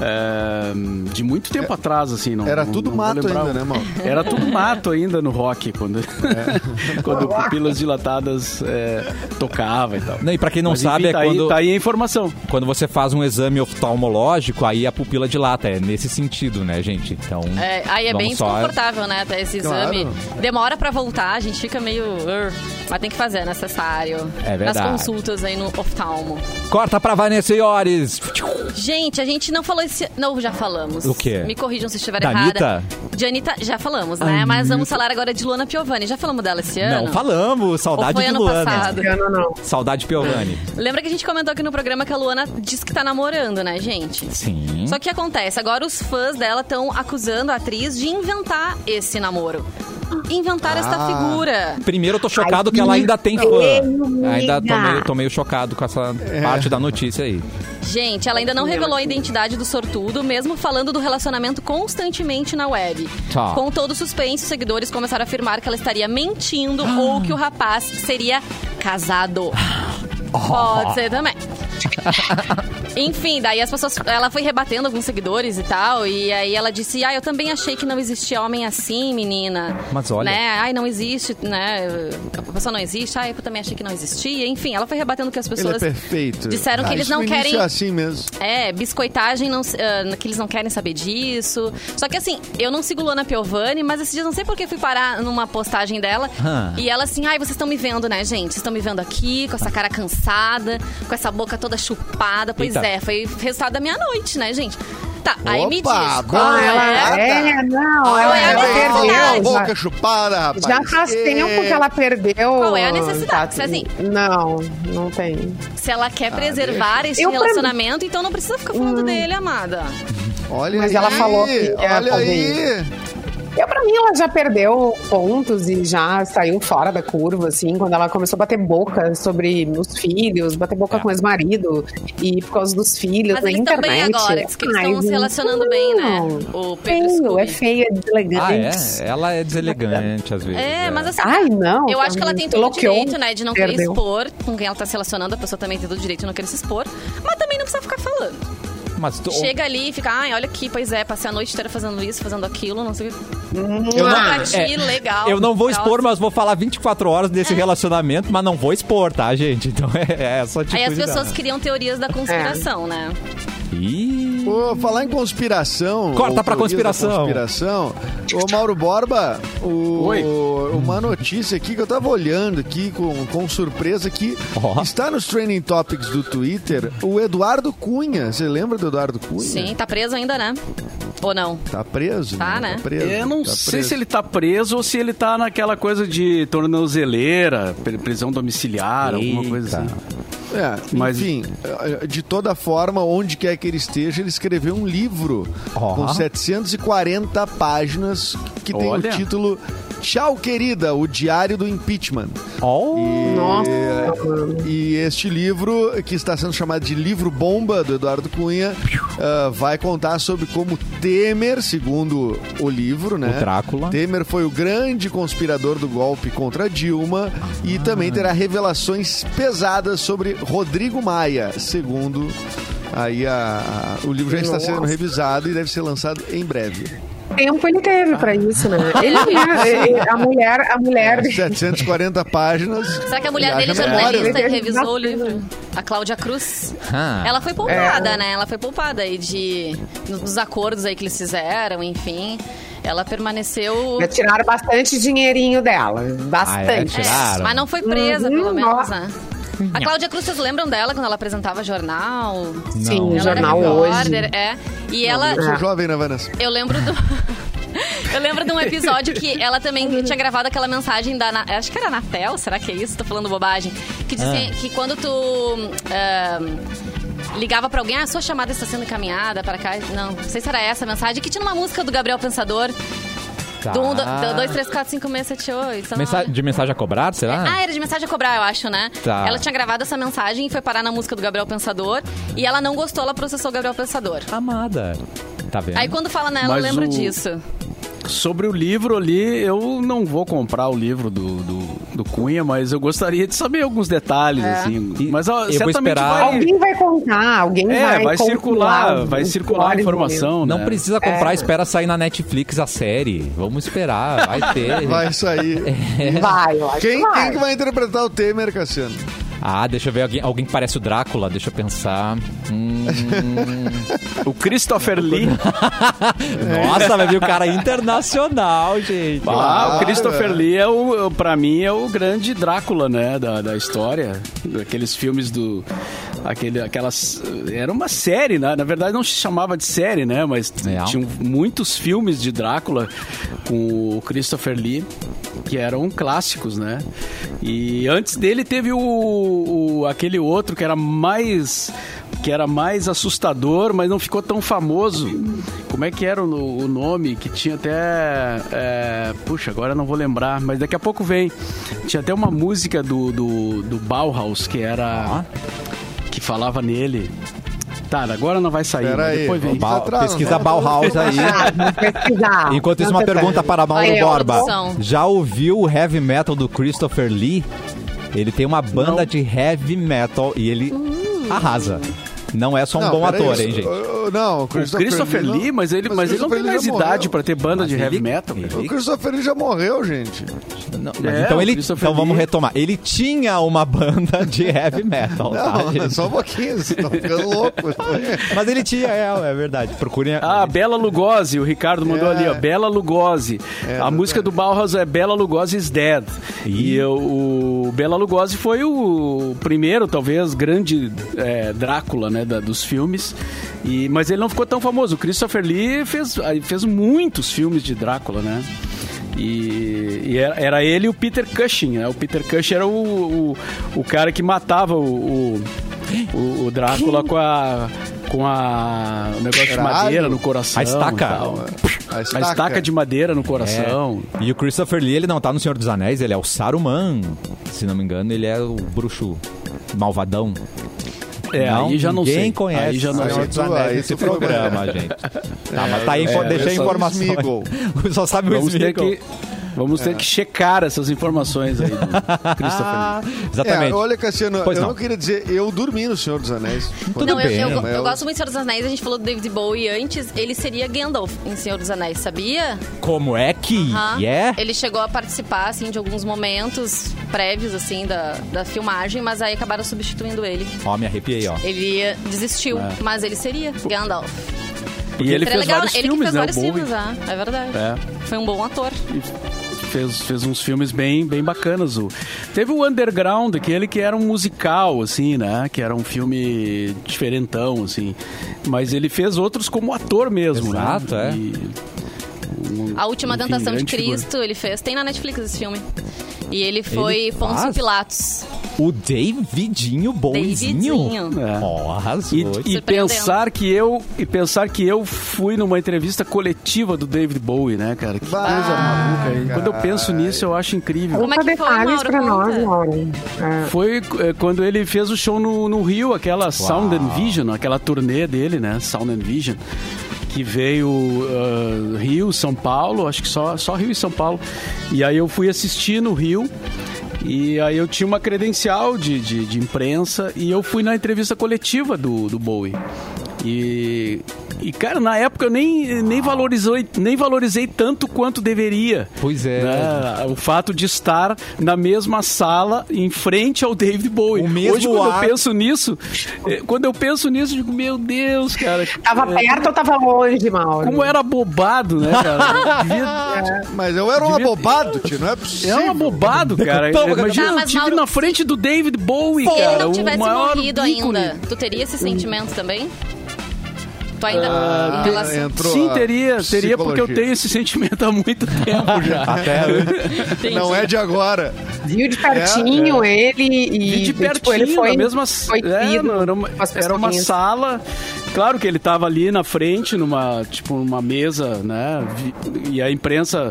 é, de muito tempo atrás, assim. Não, Era não- tudo não mato ainda, né, Mauro? Era tudo mato ainda no rock, quando, É. quando Pupilas Dilatadas é, tocava e tal. Não, e pra quem não Mas, sabe, enfim, é tá, quando, aí, tá aí a informação. quando você faz um exame oftalmológico, aí a pupila dilata. É nesse sentido, né, gente? Então. É, aí é bem só- desconfortável, né? Até esse Claro. exame. Demora pra voltar, a gente fica meio. Mas tem que fazer, é necessário. É verdade. Nas consultas aí no oftalmo. Corta pra Vanessa Iores. Gente, a gente não falou esse. Não, já falamos. O quê? Me corrijam se estiver Da errada. Anitta? De Anitta, já falamos, né? Mas vamos falar agora de Luana Piovani. Já falamos dela esse ano? Não falamos. Saudade foi de ano Luana. passado? Não, não, não. Saudade Piovani. Lembra que a gente comentou aqui no programa que a Luana disse que tá namorando, né, gente? Sim. Só que o que acontece? Agora os fãs dela estão acusando a atriz de inventar esse namoro. Inventar esta Ah. figura. Primeiro eu tô chocado Ai, que ela ainda tem fã. Ainda tô meio, tô meio chocado com essa parte da notícia aí. Gente, ela ainda não revelou a identidade do sortudo, mesmo falando do relacionamento constantemente na web. Tá. Com todo suspense, os seguidores começaram a afirmar que ela estaria mentindo ou que o rapaz seria casado. Pode ser também. Enfim, daí as pessoas. Ela foi rebatendo alguns seguidores e tal. E aí ela disse: Ah, eu também achei que não existia homem assim, menina. Mas olha. Né? Ai, não existe, né? A pessoa não existe. Ai, eu também achei que não existia. Enfim, ela foi rebatendo que as Ele é pessoas. perfeito. disseram que Ah, eles isso não querem- É assim mesmo. É, biscoitagem, não, ah, que eles não querem saber disso. Só que assim, eu não sigo Luana Piovani, mas esses dias não sei por que fui parar numa postagem dela. Hã. E ela assim, ai, vocês estão me vendo, né, gente? Vocês estão me vendo aqui, com essa cara cansada, com essa boca toda chupada. Pois Eita. é, foi resultado da minha noite, né, gente? Tá, aí me diz. Opa, qual Ah, é? ela, é, não, ela, é a ela necessidade? perdeu. boca Já, chupada, rapaz. já faz É. tempo que ela perdeu. Qual é a necessidade? tá, Assim. Não, não tem. Se ela quer preservar esse Eu, relacionamento, então não precisa ficar falando dele, amada. Olha Mas aí, ela falou que ia Olha fazer aí. Eu, pra mim, ela já perdeu pontos e já saiu fora da curva, assim, quando ela começou a bater boca sobre os filhos, bater boca É. com o ex-marido e por causa dos filhos Mas na eles estão internet. bem agora, diz que eles estão se relacionando bem, né? O Pedro Feio, Scooby. é feia, Ah, deselegante. é? Ela é deselegante às vezes. É, mas assim, Ai, não. Eu acho que ela tem todo o direito, né, de não querer perdeu. expor com quem ela tá se relacionando. A pessoa também tem todo o direito de não querer se expor. Mas também não precisa ficar falando. Mas tu- Chega ali e fica, ai, olha aqui, pois é, passei a noite inteira fazendo isso, fazendo aquilo, não sei o que. Eu não, ti, é, legal. eu não vou expor, mas vou falar 24 horas desse relacionamento, mas não vou expor, tá, gente? Então é, é essa tipo Aí as pessoas criam teorias da conspiração, né? Ih, Pô, falar em conspiração. Corta pra conspiração. conspiração. Ô, Mauro Borba, o, Oi. uma notícia aqui que eu tava olhando aqui com, com surpresa que Ó. está nos trending topics do Twitter o Eduardo Cunha. Você lembra do Eduardo Cunha? Sim, tá preso ainda, né? Ou não? Tá preso? Tá, né? Tá preso. Eu não tá sei preso. se ele tá preso ou se ele tá naquela coisa de tornozeleira, pri- prisão domiciliar, alguma coisa Eita. assim. É, Mas- enfim, de toda forma, onde quer que ele esteja, ele escreveu um livro Ó. com 740 páginas que tem Olha. o título Tchau, querida, o diário do impeachment. Oh. E, Nossa, e este livro, que está sendo chamado de livro bomba do Eduardo Cunha, ah, vai contar sobre como Temer, segundo o livro, né? O Drácula. Temer foi o grande conspirador do golpe contra Dilma e também terá revelações pesadas sobre Rodrigo Maia, segundo aí a, a- o livro já está sendo revisado e deve ser lançado em breve. Tempo ele teve pra isso, né? Ele, ele- a mulher, a mulher 740 páginas. Será que a mulher dele, memória. jornalista, Ele revisou o bastante. livro? A Cláudia Cruz. Ah. Ela foi poupada, É. né? Ela foi poupada aí de... Nos acordos aí que eles fizeram, enfim. Ela permaneceu... Já tiraram bastante dinheirinho dela. Ah, é? Bastante. Tiraram. Mas não foi presa, Uhum, pelo menos, nossa. né? A Cláudia Cruz, vocês lembram dela quando ela apresentava jornal? Sim, Não. o Ela jornal era hoje. é. E ela... Eu sou jovem, né, Vanessa? Eu lembro do. Eu lembro de um episódio que ela também tinha gravado aquela mensagem da. Na- Acho que era Natel, será que é isso? Tô falando bobagem. Que dizia que quando tu. ahn, ligava pra alguém, ah, sua chamada está sendo encaminhada para cá. Não, não sei se era essa a mensagem. Que tinha uma música do Gabriel Pensador. Tá. Do 2, 3, 4, 5, 6, 7, 8. Mensa- de mensagem a cobrar, será? Ah, era de mensagem a cobrar, eu acho, né? Tá. Ela tinha gravado essa mensagem e foi parar na música do Gabriel Pensador. E ela não gostou, ela processou o Gabriel Pensador. Amada. Tá vendo? Aí quando fala nela, eu Mas lembro o- disso. Sobre o livro ali, eu não vou comprar o livro do, do, do Cunha, mas eu gostaria de saber alguns detalhes, assim. E- Mas ó, eu vou certamente esperar- vai... Alguém vai contar, alguém É, vai vai circular, vai circular a informação, Não né? precisa comprar, espera sair na Netflix a série. Vamos esperar, vai ter. Vai sair. momentos. Vai, eu acho Quem, que vai. quem que vai interpretar o Temer, Cassiano? Ah, deixa eu ver alguém, alguém que parece o Drácula, deixa eu pensar. Hum, O Christopher Lee. Nossa, vai vir o cara internacional, gente. Ah, Claro, o Christopher é. Lee é o, pra mim, é o grande Drácula, né, da, da história. Daqueles filmes do... Aquele, aquelas... Era uma série, né? Na verdade, não se chamava de série, né? Mas É. tinham muitos filmes de Drácula com o Christopher Lee que eram clássicos, né? E antes dele teve o, o- aquele outro que era mais que era mais assustador, mas não ficou tão famoso. Como é que era o, o nome? Que tinha até. é, puxa, agora não vou lembrar, mas daqui a pouco vem. Tinha até uma música do, do, do Bauhaus que era. Que falava nele. Tá, agora não vai sair, Pera aí, depois vem. Ba- atrás, pesquisa vamos Bauhaus aí. Pesquisar. Enquanto isso, uma pergunta para Mauro Borba. Já ouviu o heavy metal do Christopher Lee? Ele tem uma banda Não. de heavy metal e ele arrasa. Não é só um Não, bom ator, isso- hein, gente? Não, o O Christopher não- Lee, mas ele, mas ele não Christopher tem Lee mais idade pra ter banda Mas de heavy metal. ele-. O Christopher Lee já morreu, gente. Não, mas É, então ele, Christopher então vamos Lee- retomar. Ele tinha uma banda de heavy metal, tá, Não, gente? só um pouquinho, vocês estão ficando loucos. Mas ele tinha, é, é verdade. Procurem. Ah, Bela Lugosi, o Ricardo mandou É. ali, ó. Bela Lugosi. É, a música do Bauhaus é Bela Lugosi is Dead. E eu- o Bela Lugosi foi o primeiro, talvez, grande é, Drácula, né, da- dos filmes. E, mas ele não ficou tão famoso. O Christopher Lee fez, aí fez muitos filmes de Drácula, né? E, e era, era ele e o Peter Cushing, né? O Peter Cushing era o, o, o cara que matava o, o, o- o Drácula com a... Com a o negócio de Caralho. madeira no coração. A estaca. tal. A A estaca de madeira no coração. É. E o Christopher Lee, ele não tá no Senhor dos Anéis, ele é o Saruman. Se não me engano, ele é o bruxo malvadão. É, não, aí já não ninguém sei. conhece Aí já não Senhor dos Anéis nesse tu foi programa, gente. Tá, mas tá aí, é, deixei é só o informação. Smeagol. Só sabe o Vamos Smeagol. Vamos ter que checar essas informações aí do Christopher Ah, exatamente. É, olha, Cassiano, Pois eu não. não. queria dizer, eu dormi no Senhor dos Anéis. Tudo não, eu, bem, eu, mas eu gosto muito de Senhor dos Anéis. A gente falou do David Bowie antes. Ele seria Gandalf em Senhor dos Anéis, sabia? Como é que Aham. é? Ele chegou a participar, assim, de alguns momentos prévios, assim, da, da filmagem, mas aí acabaram substituindo ele. Ó, me arrepiei, ó. Ele desistiu, mas ele seria Gandalf. E ele Seria fez legal, vários ele que filmes, fez né? vários Bowie. filmes, ah, é verdade. É. Foi um bom ator. Fez, fez uns filmes bem, bem bacanas. O... Teve o Underground, aquele que era um musical, assim, né? Que era um filme diferentão, assim. Mas ele fez outros como ator mesmo, Exato, né? é. E um- A Última enfim, Tentação de grande figura. Cristo, ele fez. Tem na Netflix esse filme. E ele foi Ele Pôncio faz? Pilatos. O Davidinho Boizinho. Davidinho. É. Ó, arrasou. E, e pensar que eu e pensar que eu fui numa entrevista coletiva do David Bowie, né, cara? Que Bah, coisa maluca. Quando eu cara. penso nisso, eu acho incrível. Como é que foi, Mauro? pra nós. Mauro. É. Foi é, quando ele fez o show no, no Rio, aquela Sound and Vision, aquela turnê dele, né? Sound and Vision. Que veio ah, Rio, São Paulo, acho que só, só Rio e São Paulo. E aí eu fui assistir no Rio. E aí eu tinha uma credencial de, de, de imprensa e eu fui na entrevista coletiva do, do Bowie. E, e, cara, na época eu nem, nem, valorizei, nem valorizei tanto quanto deveria. Pois é. né? O fato de estar na mesma sala em frente ao David Bowie. O mesmo Hoje, quando ar. eu penso nisso, eh, quando eu penso nisso, eu digo, meu Deus, cara. Tava eh, perto ou tava longe, Mauro? Como era bobado, né, cara? Devia- Mas eu era um Devia- abobado, tio, não é É possível. um abobado, cara. Toma, Imagina, Tá, eu mas, tive Mauro, na frente do David Bowie, Se ele cara. não o tivesse maior morrido ícone. ainda, tu teria esse sentimento também? Tu ainda. Ah, em relação... entrou Sim, teria, teria porque eu tenho esse sentimento há muito tempo já. Até, Não é de agora. Viu de pertinho ele e Vi de pertinho, tipo, ele foi, na mesma foi é, era uma, era uma sala. Claro que ele estava ali na frente, numa tipo numa mesa, né? E a imprensa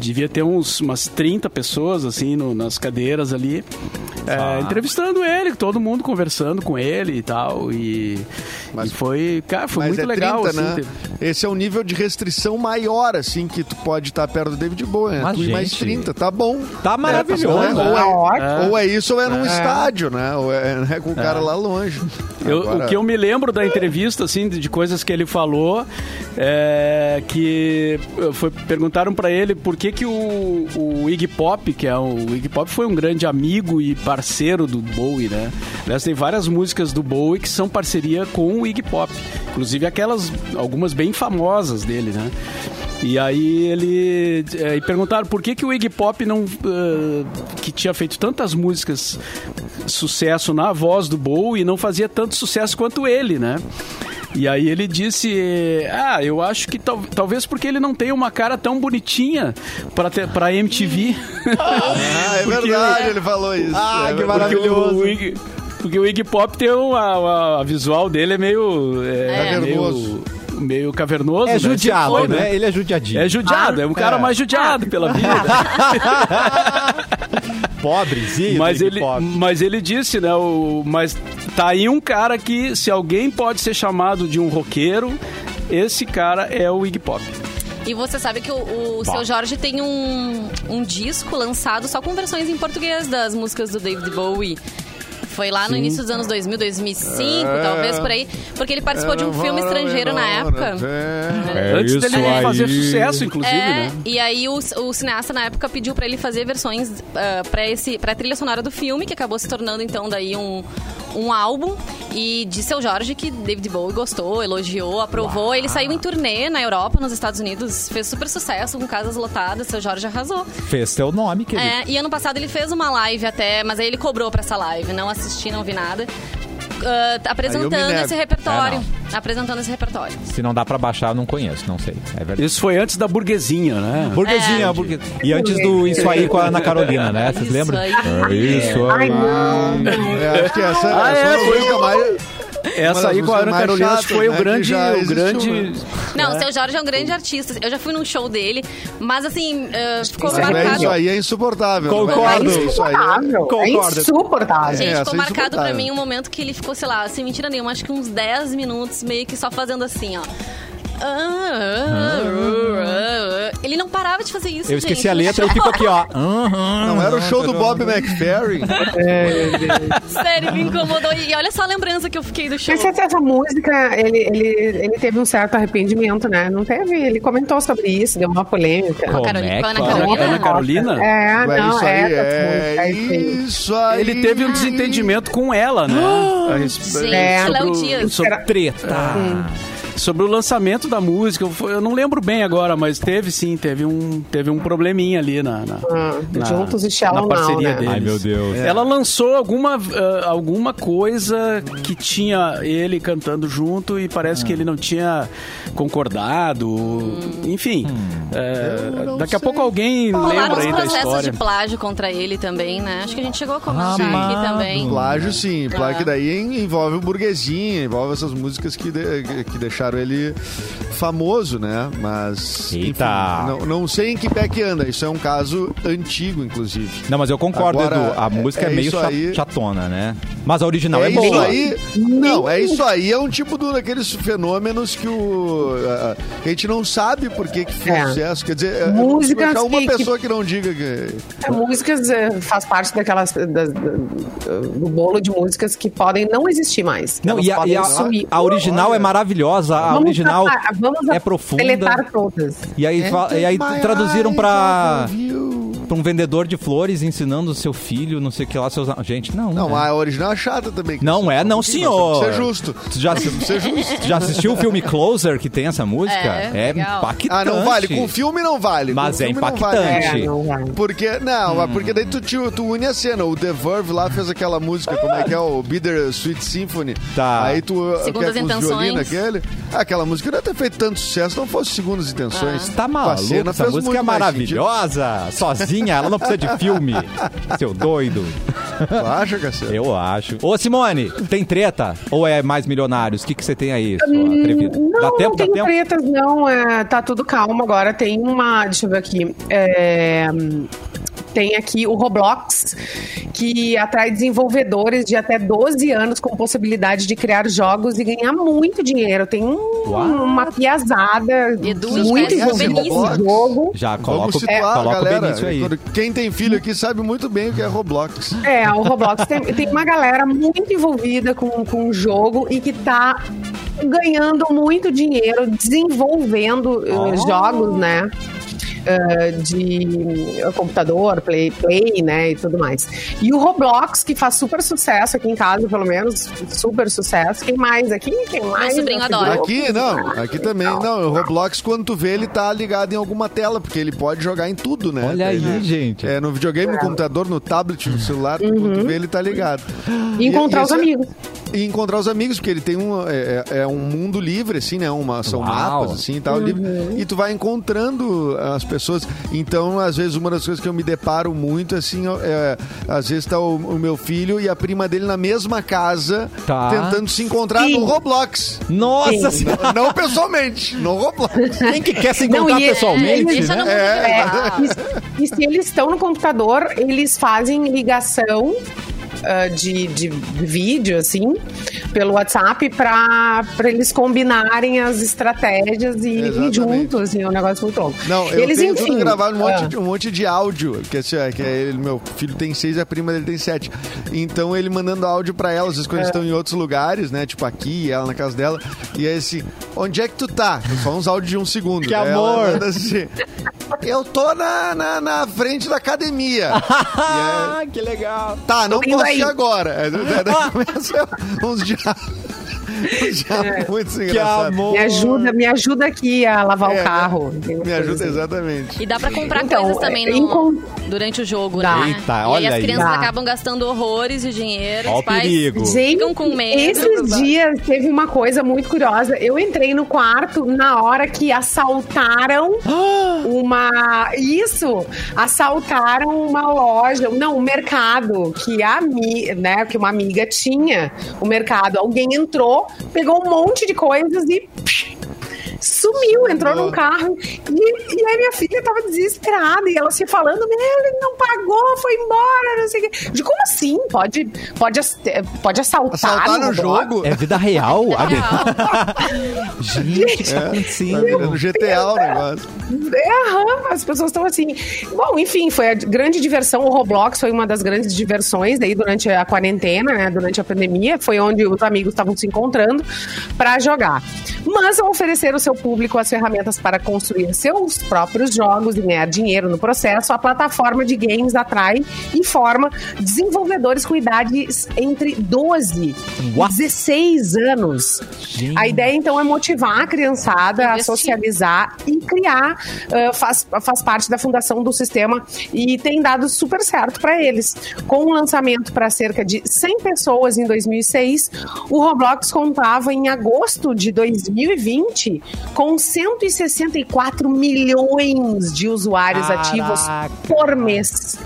devia ter uns umas 30 pessoas assim no- nas cadeiras ali, é, entrevistando ele, todo mundo conversando com ele e tal. E, Mas- e foi, cara, foi muito é legal. 30, assim, né? ter- Esse é um nível de restrição maior, assim, que tu pode estar perto do David Bowie. Né? Mas, tu e mais gente, 30, tá bom. tá maravilhoso. É, Tá ou, é, ótimo. ou é isso ou é num estádio, né? Ou é, né, com o cara lá longe. Eu- Agora- O que eu me lembro da entrevista, assim, de, de coisas que ele falou, é que eh, foi, perguntaram pra ele por que, que o, o Iggy Pop, que é o, o Iggy Pop foi um grande amigo e parceiro do Bowie, né? Aliás, tem várias músicas do Bowie que são parceria com o Iggy Pop. Inclusive aquelas, algumas bem famosas dele, né? E aí ele é, perguntaram por que, que o Iggy Pop não eh, que tinha feito tantas músicas sucesso na voz do Bowie não fazia tanto sucesso quanto ele, né? E aí ele disse, ah, eu acho que tal- talvez porque ele não tem uma cara tão bonitinha para para MTV. Ah, é verdade, ele falou isso. Ah, É que maravilhoso. Porque o, Iggy, Pop tem um, a, visual dele é meio é, Cavernoso. meio, meio cavernoso, É né? judiado, foi, né? Ele é judiadinho. É judiado, é um cara é. mais judiado pela vida. Pobrezinho. Mas David ele, Pop. mas ele disse, né? O, mas tá aí um cara que, se alguém pode ser chamado de um roqueiro, esse cara é o Iggy Pop. E você sabe que o, o seu Jorge tem um, um disco lançado só com versões em português das músicas do David Bowie. Foi lá no início dos anos 2000, 2005, É. talvez por aí. Porque ele participou de um filme estrangeiro na época. É. Antes dele aí. fazer sucesso, inclusive, É, né? e aí o, o cineasta na época pediu pra ele fazer versões ah, pra esse pra trilha sonora do filme, que acabou se tornando então daí um, um álbum. E disse ao Jorge que David Bowie gostou, elogiou, aprovou. Ele saiu em turnê na Europa, nos Estados Unidos, fez super sucesso com casas lotadas. Seu Jorge arrasou. Fez teu nome, querido. É, e ano passado ele fez uma live até, mas aí ele cobrou pra essa live. Não assisti, não vi nada. Ah, apresentando esse repertório. É, apresentando esse repertório. Se não dá pra baixar, eu não conheço, não sei. É verdade. Isso foi antes da burguesinha, né? Burguesinha, É. burgue- E antes do Isso Aí com a Ana Carolina, né? Vocês Isso lembram? aí. É Isso Ai, aí. não. É, acho que essa, Ah, essa é, é, uma foi- música mais... Essa aí com a Ana Carolina chatas, foi o né, que grande. O existiu, grande né? Não, É. o seu Jorge é um grande artista. Eu já fui num show dele, mas assim, ah, ficou Isso é É, marcado. isso aí é insuportável. Concordo. É Isso aí é... Insuportável. É Concordo. insuportável. Gente, É, ficou é marcado pra mim um momento que ele ficou, sei lá, sem mentira nenhuma, acho que uns 10 minutos meio que só fazendo assim, ó. Ele não parava de fazer isso, Eu esqueci gente, a letra e show. fico aqui, ó. Não era o show do Bob McFerrin? Sério, me incomodou. E olha só a lembrança que eu fiquei do show. Mas essa, essa música, ele, ele, ele teve um certo arrependimento, né? Não teve? Ele comentou sobre isso, deu uma polêmica. É com a Ana que- Carolina? Ana Carolina? É, É não, isso é aí, é é isso aí. Ele teve um desentendimento com ela, né? É. Léo sobre o- Dias. sobre- Treta. Sobre o lançamento da música, eu, não lembro bem agora, mas teve sim, teve um, teve um probleminha ali na, na, Ah, na- juntos e Shallow na parceria Now, né? deles. Ai, meu Deus. Ela lançou alguma, ah, alguma coisa que tinha ele cantando junto e parece que ele não tinha concordado. Enfim, é, não daqui a sei. pouco alguém Rolaram lembra aí da processos história. de plágio contra ele também, né? Acho que a gente chegou a comentar Amado. aqui também. Plágio sim, plágio É. que daí en- envolve o burguesinha, envolve essas músicas que, de- que deixaram ele famoso, né? Mas. Eita. enfim, não, não sei em que pé que anda. Isso é um caso antigo, inclusive. Não, mas eu concordo, Agora, Edu. A é- música é, é meio isso cha- aí. chatona, né? Mas a original é, é isso boa. aí. Não, é isso aí. É um tipo do, daqueles fenômenos que o. a- a gente não sabe por que, que fez É. sucesso. Quer dizer, é- Músicas achar uma que- pessoa que... não diga que. É, músicas eh, faz parte daquelas da- do bolo de músicas que podem não existir mais. Não, e a, e a- a original é maravilhosa, a Vamos original tratar- é profunda. deletar todas. E aí, fa- e aí traduziram eyes pra, um vendedor de flores ensinando o seu filho, não sei o que lá, seus. Gente, não. Não, é. a original é chata também. Não é, não, senhor. que Ser justo. Tu já, tu já assistiu o filme Closer que tem essa música? É, legal. impactante. Ah, não vale. Com filme não vale. Mas Com é filme não impactante. vale. É. Porque, não, Hum. porque daí tu, te- tu une a cena. O The Verve lá fez aquela música, como é que é? O Bitter Sweet Symphony. Tá. Aí tu. Segundas que é com os Intenções. violinos aquele. Aquela música não ia ter feito tanto sucesso se não fosse Segundas Intenções. Tá Com a maluco? cena Essa fez música é maravilhosa. Sozinha, ela não precisa de filme. Seu doido. Tu acha, Cassiano? Eu acho. Ô, Simone, tem treta? Ou é mais milionários? O que, que você tem aí, sua atrevida? Hum, Não, dá tempo, não dá tem tempo? tretas, não. É, tá tudo calmo agora. Tem uma. Deixa eu ver aqui. É, tem aqui o Roblox, que atrai desenvolvedores de até 12 anos com possibilidade de criar jogos e ganhar muito dinheiro. Tem um- uma piazada Edu, muito o envolvida Benício. nesse jogo. Já coloca, o- situar a coloca o galera. Benício aí. Quem tem filho aqui sabe muito bem o que é Roblox. É, o Roblox tem, tem uma galera muito envolvida com, com o jogo e que tá ganhando muito dinheiro desenvolvendo eh, Oh. jogos, né? Eh, de computador, play, play, né, e tudo mais. E o Roblox, que faz super sucesso aqui em casa, pelo menos, super sucesso. Quem mais aqui? Quem mais? sobrinho Nesse adora. Aqui não, aqui também. Não, o Roblox, quando tu vê, ele tá ligado em alguma tela, porque ele pode jogar em tudo, né? Olha aí, Ele- gente. É, no videogame, no computador, no tablet, no celular, quando tu vê, ele tá ligado. E encontrar E- e os é- amigos. E encontrar os amigos, porque ele tem um. É, é- é um mundo livre, assim, né? Uma, são Uau. mapas, assim e tal, livre. E tu vai encontrando as pessoas. Então, às vezes, uma das coisas que eu me deparo muito, assim, é. Às vezes tá o, o meu filho e a prima dele na mesma casa, Tá. tentando se encontrar Sim. no Roblox. Nossa Sim. senhora! Não pessoalmente, no Roblox. Quem que quer se Não, encontrar e é- pessoalmente, no né? É. E, e se eles estão no computador, eles fazem ligação ah, de, de vídeo, assim, pelo WhatsApp, para eles combinarem as estratégias e ir juntos. E é um negócio muito louco. Não, eu eles, tenho enfim, tudo gravado, um monte, ah, de, um monte de áudio. Que, assim, é, que é ele, meu filho tem seis e a prima dele tem sete. Então ele mandando áudio pra ela, às vezes É. quando eles estão em outros lugares, né? Tipo aqui, ela na casa dela. E aí assim, onde é que tu tá? Só uns áudios de um segundo. Que ela amor! manda assim, eu tô na, na, na frente da academia. Ah, que legal. Tá, não posso aí. agora. Aí, daí começa uns diálogos. Muito É. Que engraçados. amor. me ajuda, me ajuda aqui a lavar É, o carro. Me ajuda exatamente. E dá pra comprar Então, coisas também é, no- durante o jogo, Dá. né? Eita, e aí olha as crianças Dá. acabam gastando horrores de dinheiro. Ó o os pais perigo. Ficam com medo. esses dias teve uma coisa muito curiosa. Eu entrei no quarto na hora que assaltaram uma. Isso! Assaltaram uma loja, não, um mercado que a né, que uma amiga tinha. O mercado. Alguém entrou, pegou um monte de coisas e. Sumiu, entrou num carro e, e aí minha filha tava desesperada e ela se falando, meu, ele não pagou, foi embora, não sei o quê. Digo, como assim? Pode, pode, pode assaltar, Assaltar no Roblox? jogo. É vida real? Real. Gente, o que tá Tá virando GTA o negócio. É, aham, as pessoas estão assim. Bom, enfim, foi a grande diversão. O Roblox foi uma das grandes diversões daí durante a quarentena, né? Durante a pandemia. Foi onde os amigos estavam se encontrando para jogar. Mas ao oferecer o seu seu público as ferramentas para construir seus próprios jogos e ganhar dinheiro no processo, a plataforma de games atrai e forma desenvolvedores com idades entre 12 What? e 16 anos. A ideia, então, é motivar a criançada a socializar e criar. ah, faz, faz parte da fundação do sistema e tem dado super certo para eles. Com o lançamento para cerca de 100 pessoas em 2006, o Roblox contava em agosto de 2020 com 164 milhões de usuários Caraca. ativos por mês.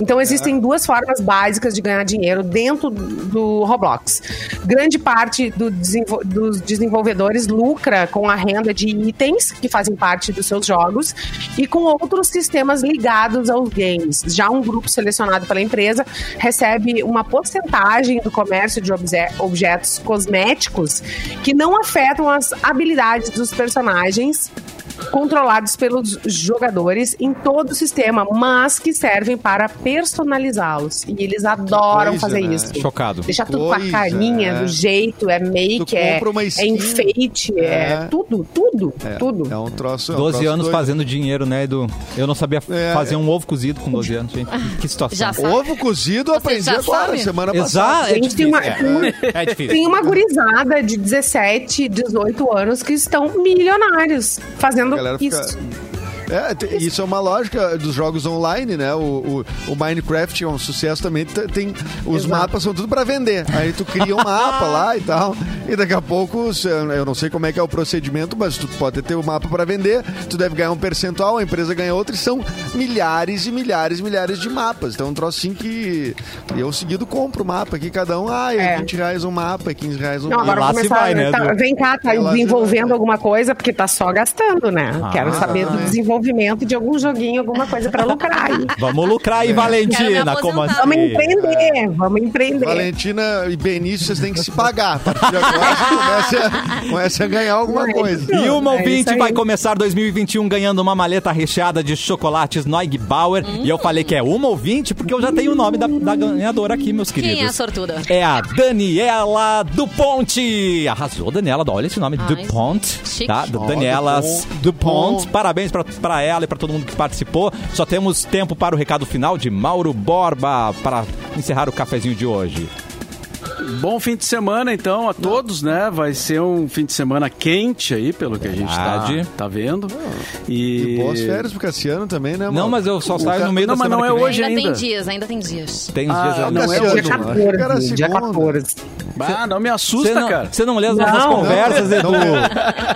Então existem duas formas básicas de ganhar dinheiro dentro do Roblox. Grande parte do desenvol- dos desenvolvedores lucra com a renda de itens que fazem parte dos seus jogos e com outros sistemas ligados aos games. Já um grupo selecionado pela empresa recebe uma porcentagem do comércio de obje- objetos cosméticos que não afetam as habilidades dos personagens controlados pelos jogadores em todo o sistema, mas que servem para personalizá-los. E eles adoram coisa, fazer né? isso. Chocado. Deixa tudo com a carinha, é. do jeito, é make, é, é enfeite, é, É. tudo, tudo, É, tudo. É um troço. é um 12 troço anos doido. fazendo dinheiro, né, Edu? Eu não sabia É, fazer é. um ovo cozido com 12 anos, gente. Que situação. Ovo cozido eu aprendi agora, sabe? semana passada. Exato, é tem uma- É, é difícil. Tem uma gurizada de 17, 18 anos que estão milionários fazendo A galera fica- isso. É, isso é uma lógica dos jogos online, né? O, o, o Minecraft é um sucesso também. Tem, os Exato. mapas são tudo pra vender. Aí tu cria um mapa lá e tal. E daqui a pouco, eu não sei como é que é o procedimento, mas tu pode ter o mapa pra vender, tu deve ganhar um percentual, a empresa ganha outro, e são milhares e milhares e milhares de mapas. Então é um troço assim que eu seguido compro o mapa aqui, cada um, ah, é, É. 20 reais um mapa, é 15 reais um Não, mapa. agora começar. vai, né, tá- vem cá, tá desenvolvendo alguma coisa, porque tá só gastando, né? Ah. Quero saber do desenvolvimento de algum joguinho, alguma coisa pra lucrar aí. Vamos lucrar aí, Quero Valentina. Como assim? Vamos empreender, vamos empreender. Valentina e Benício, vocês têm que se pagar. A partir de agora, comece a, ganhar alguma É coisa. E uma É ouvinte aí. vai começar 2021 ganhando uma maleta recheada de chocolates Noig Bauer. E eu falei que é uma ouvinte porque eu já tenho o nome da, da ganhadora aqui, meus queridos. Quem é a sortuda? É a Daniela Duponte. Arrasou, Daniela. Olha esse nome, Ai, Duponte. chique. Tá? Daniela Dupont. Parabéns pra, pra ela e pra todo mundo que participou. Só temos tempo para o recado final de Mauro Borba para encerrar o cafezinho de hoje. Bom fim de semana, então, a todos, né? Vai ser um fim de semana quente aí, pelo que a gente tá, tá vendo. E E, boas férias pro Cassiano também, né, Não, Mauro? mas eu só O saio ca- no meio Não, da mas semana não é que vem. hoje ainda ainda. tem dias, ainda tem dias. Tem uns Ah, dias não ainda. é hoje. Dia achei que era 14, dia segunda. 14. Ah, não me assusta, não, cara. você não lê as nossas Não. conversas, Edu?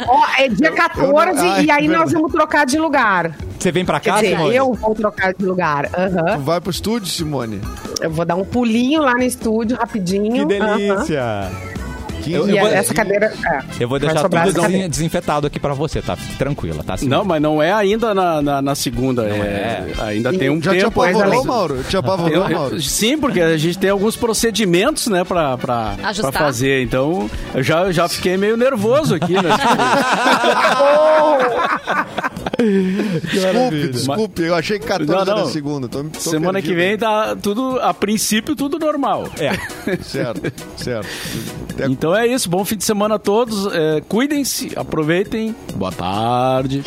Ó, é dia 14 Ai, e aí nós verdade. vamos trocar de lugar. Você vem pra Quer cá, dizer, Simone? eu vou trocar de lugar. Aham. Tu vai pro estúdio, Simone? Eu vou dar um pulinho lá no estúdio rapidinho. Que. Delícia. 15 Eu- E vou- essa cadeira. é, Eu vou deixar tudo cadeira. desinfetado aqui pra você, tá? Fique tranquila, tá? Simone? Não, mas não é ainda na, na, na segunda. é, Ainda tem um Já te tempo. mais apavorou, além. Mauro? Te apavorou, Eu- eu- Mauro? sim, porque a gente tem alguns procedimentos, né, pra, pra, Ajustar. pra fazer. Então, eu já, já fiquei meio nervoso aqui, né? Desculpe, desculpe. Eu achei que 14 Não, não. era segunda. Tô, tô Semana que perdido. vem tá tudo, a princípio, tudo normal. É. Certo, certo. Até Então é isso, bom fim de semana a todos. é, Cuidem-se, aproveitem. Boa tarde.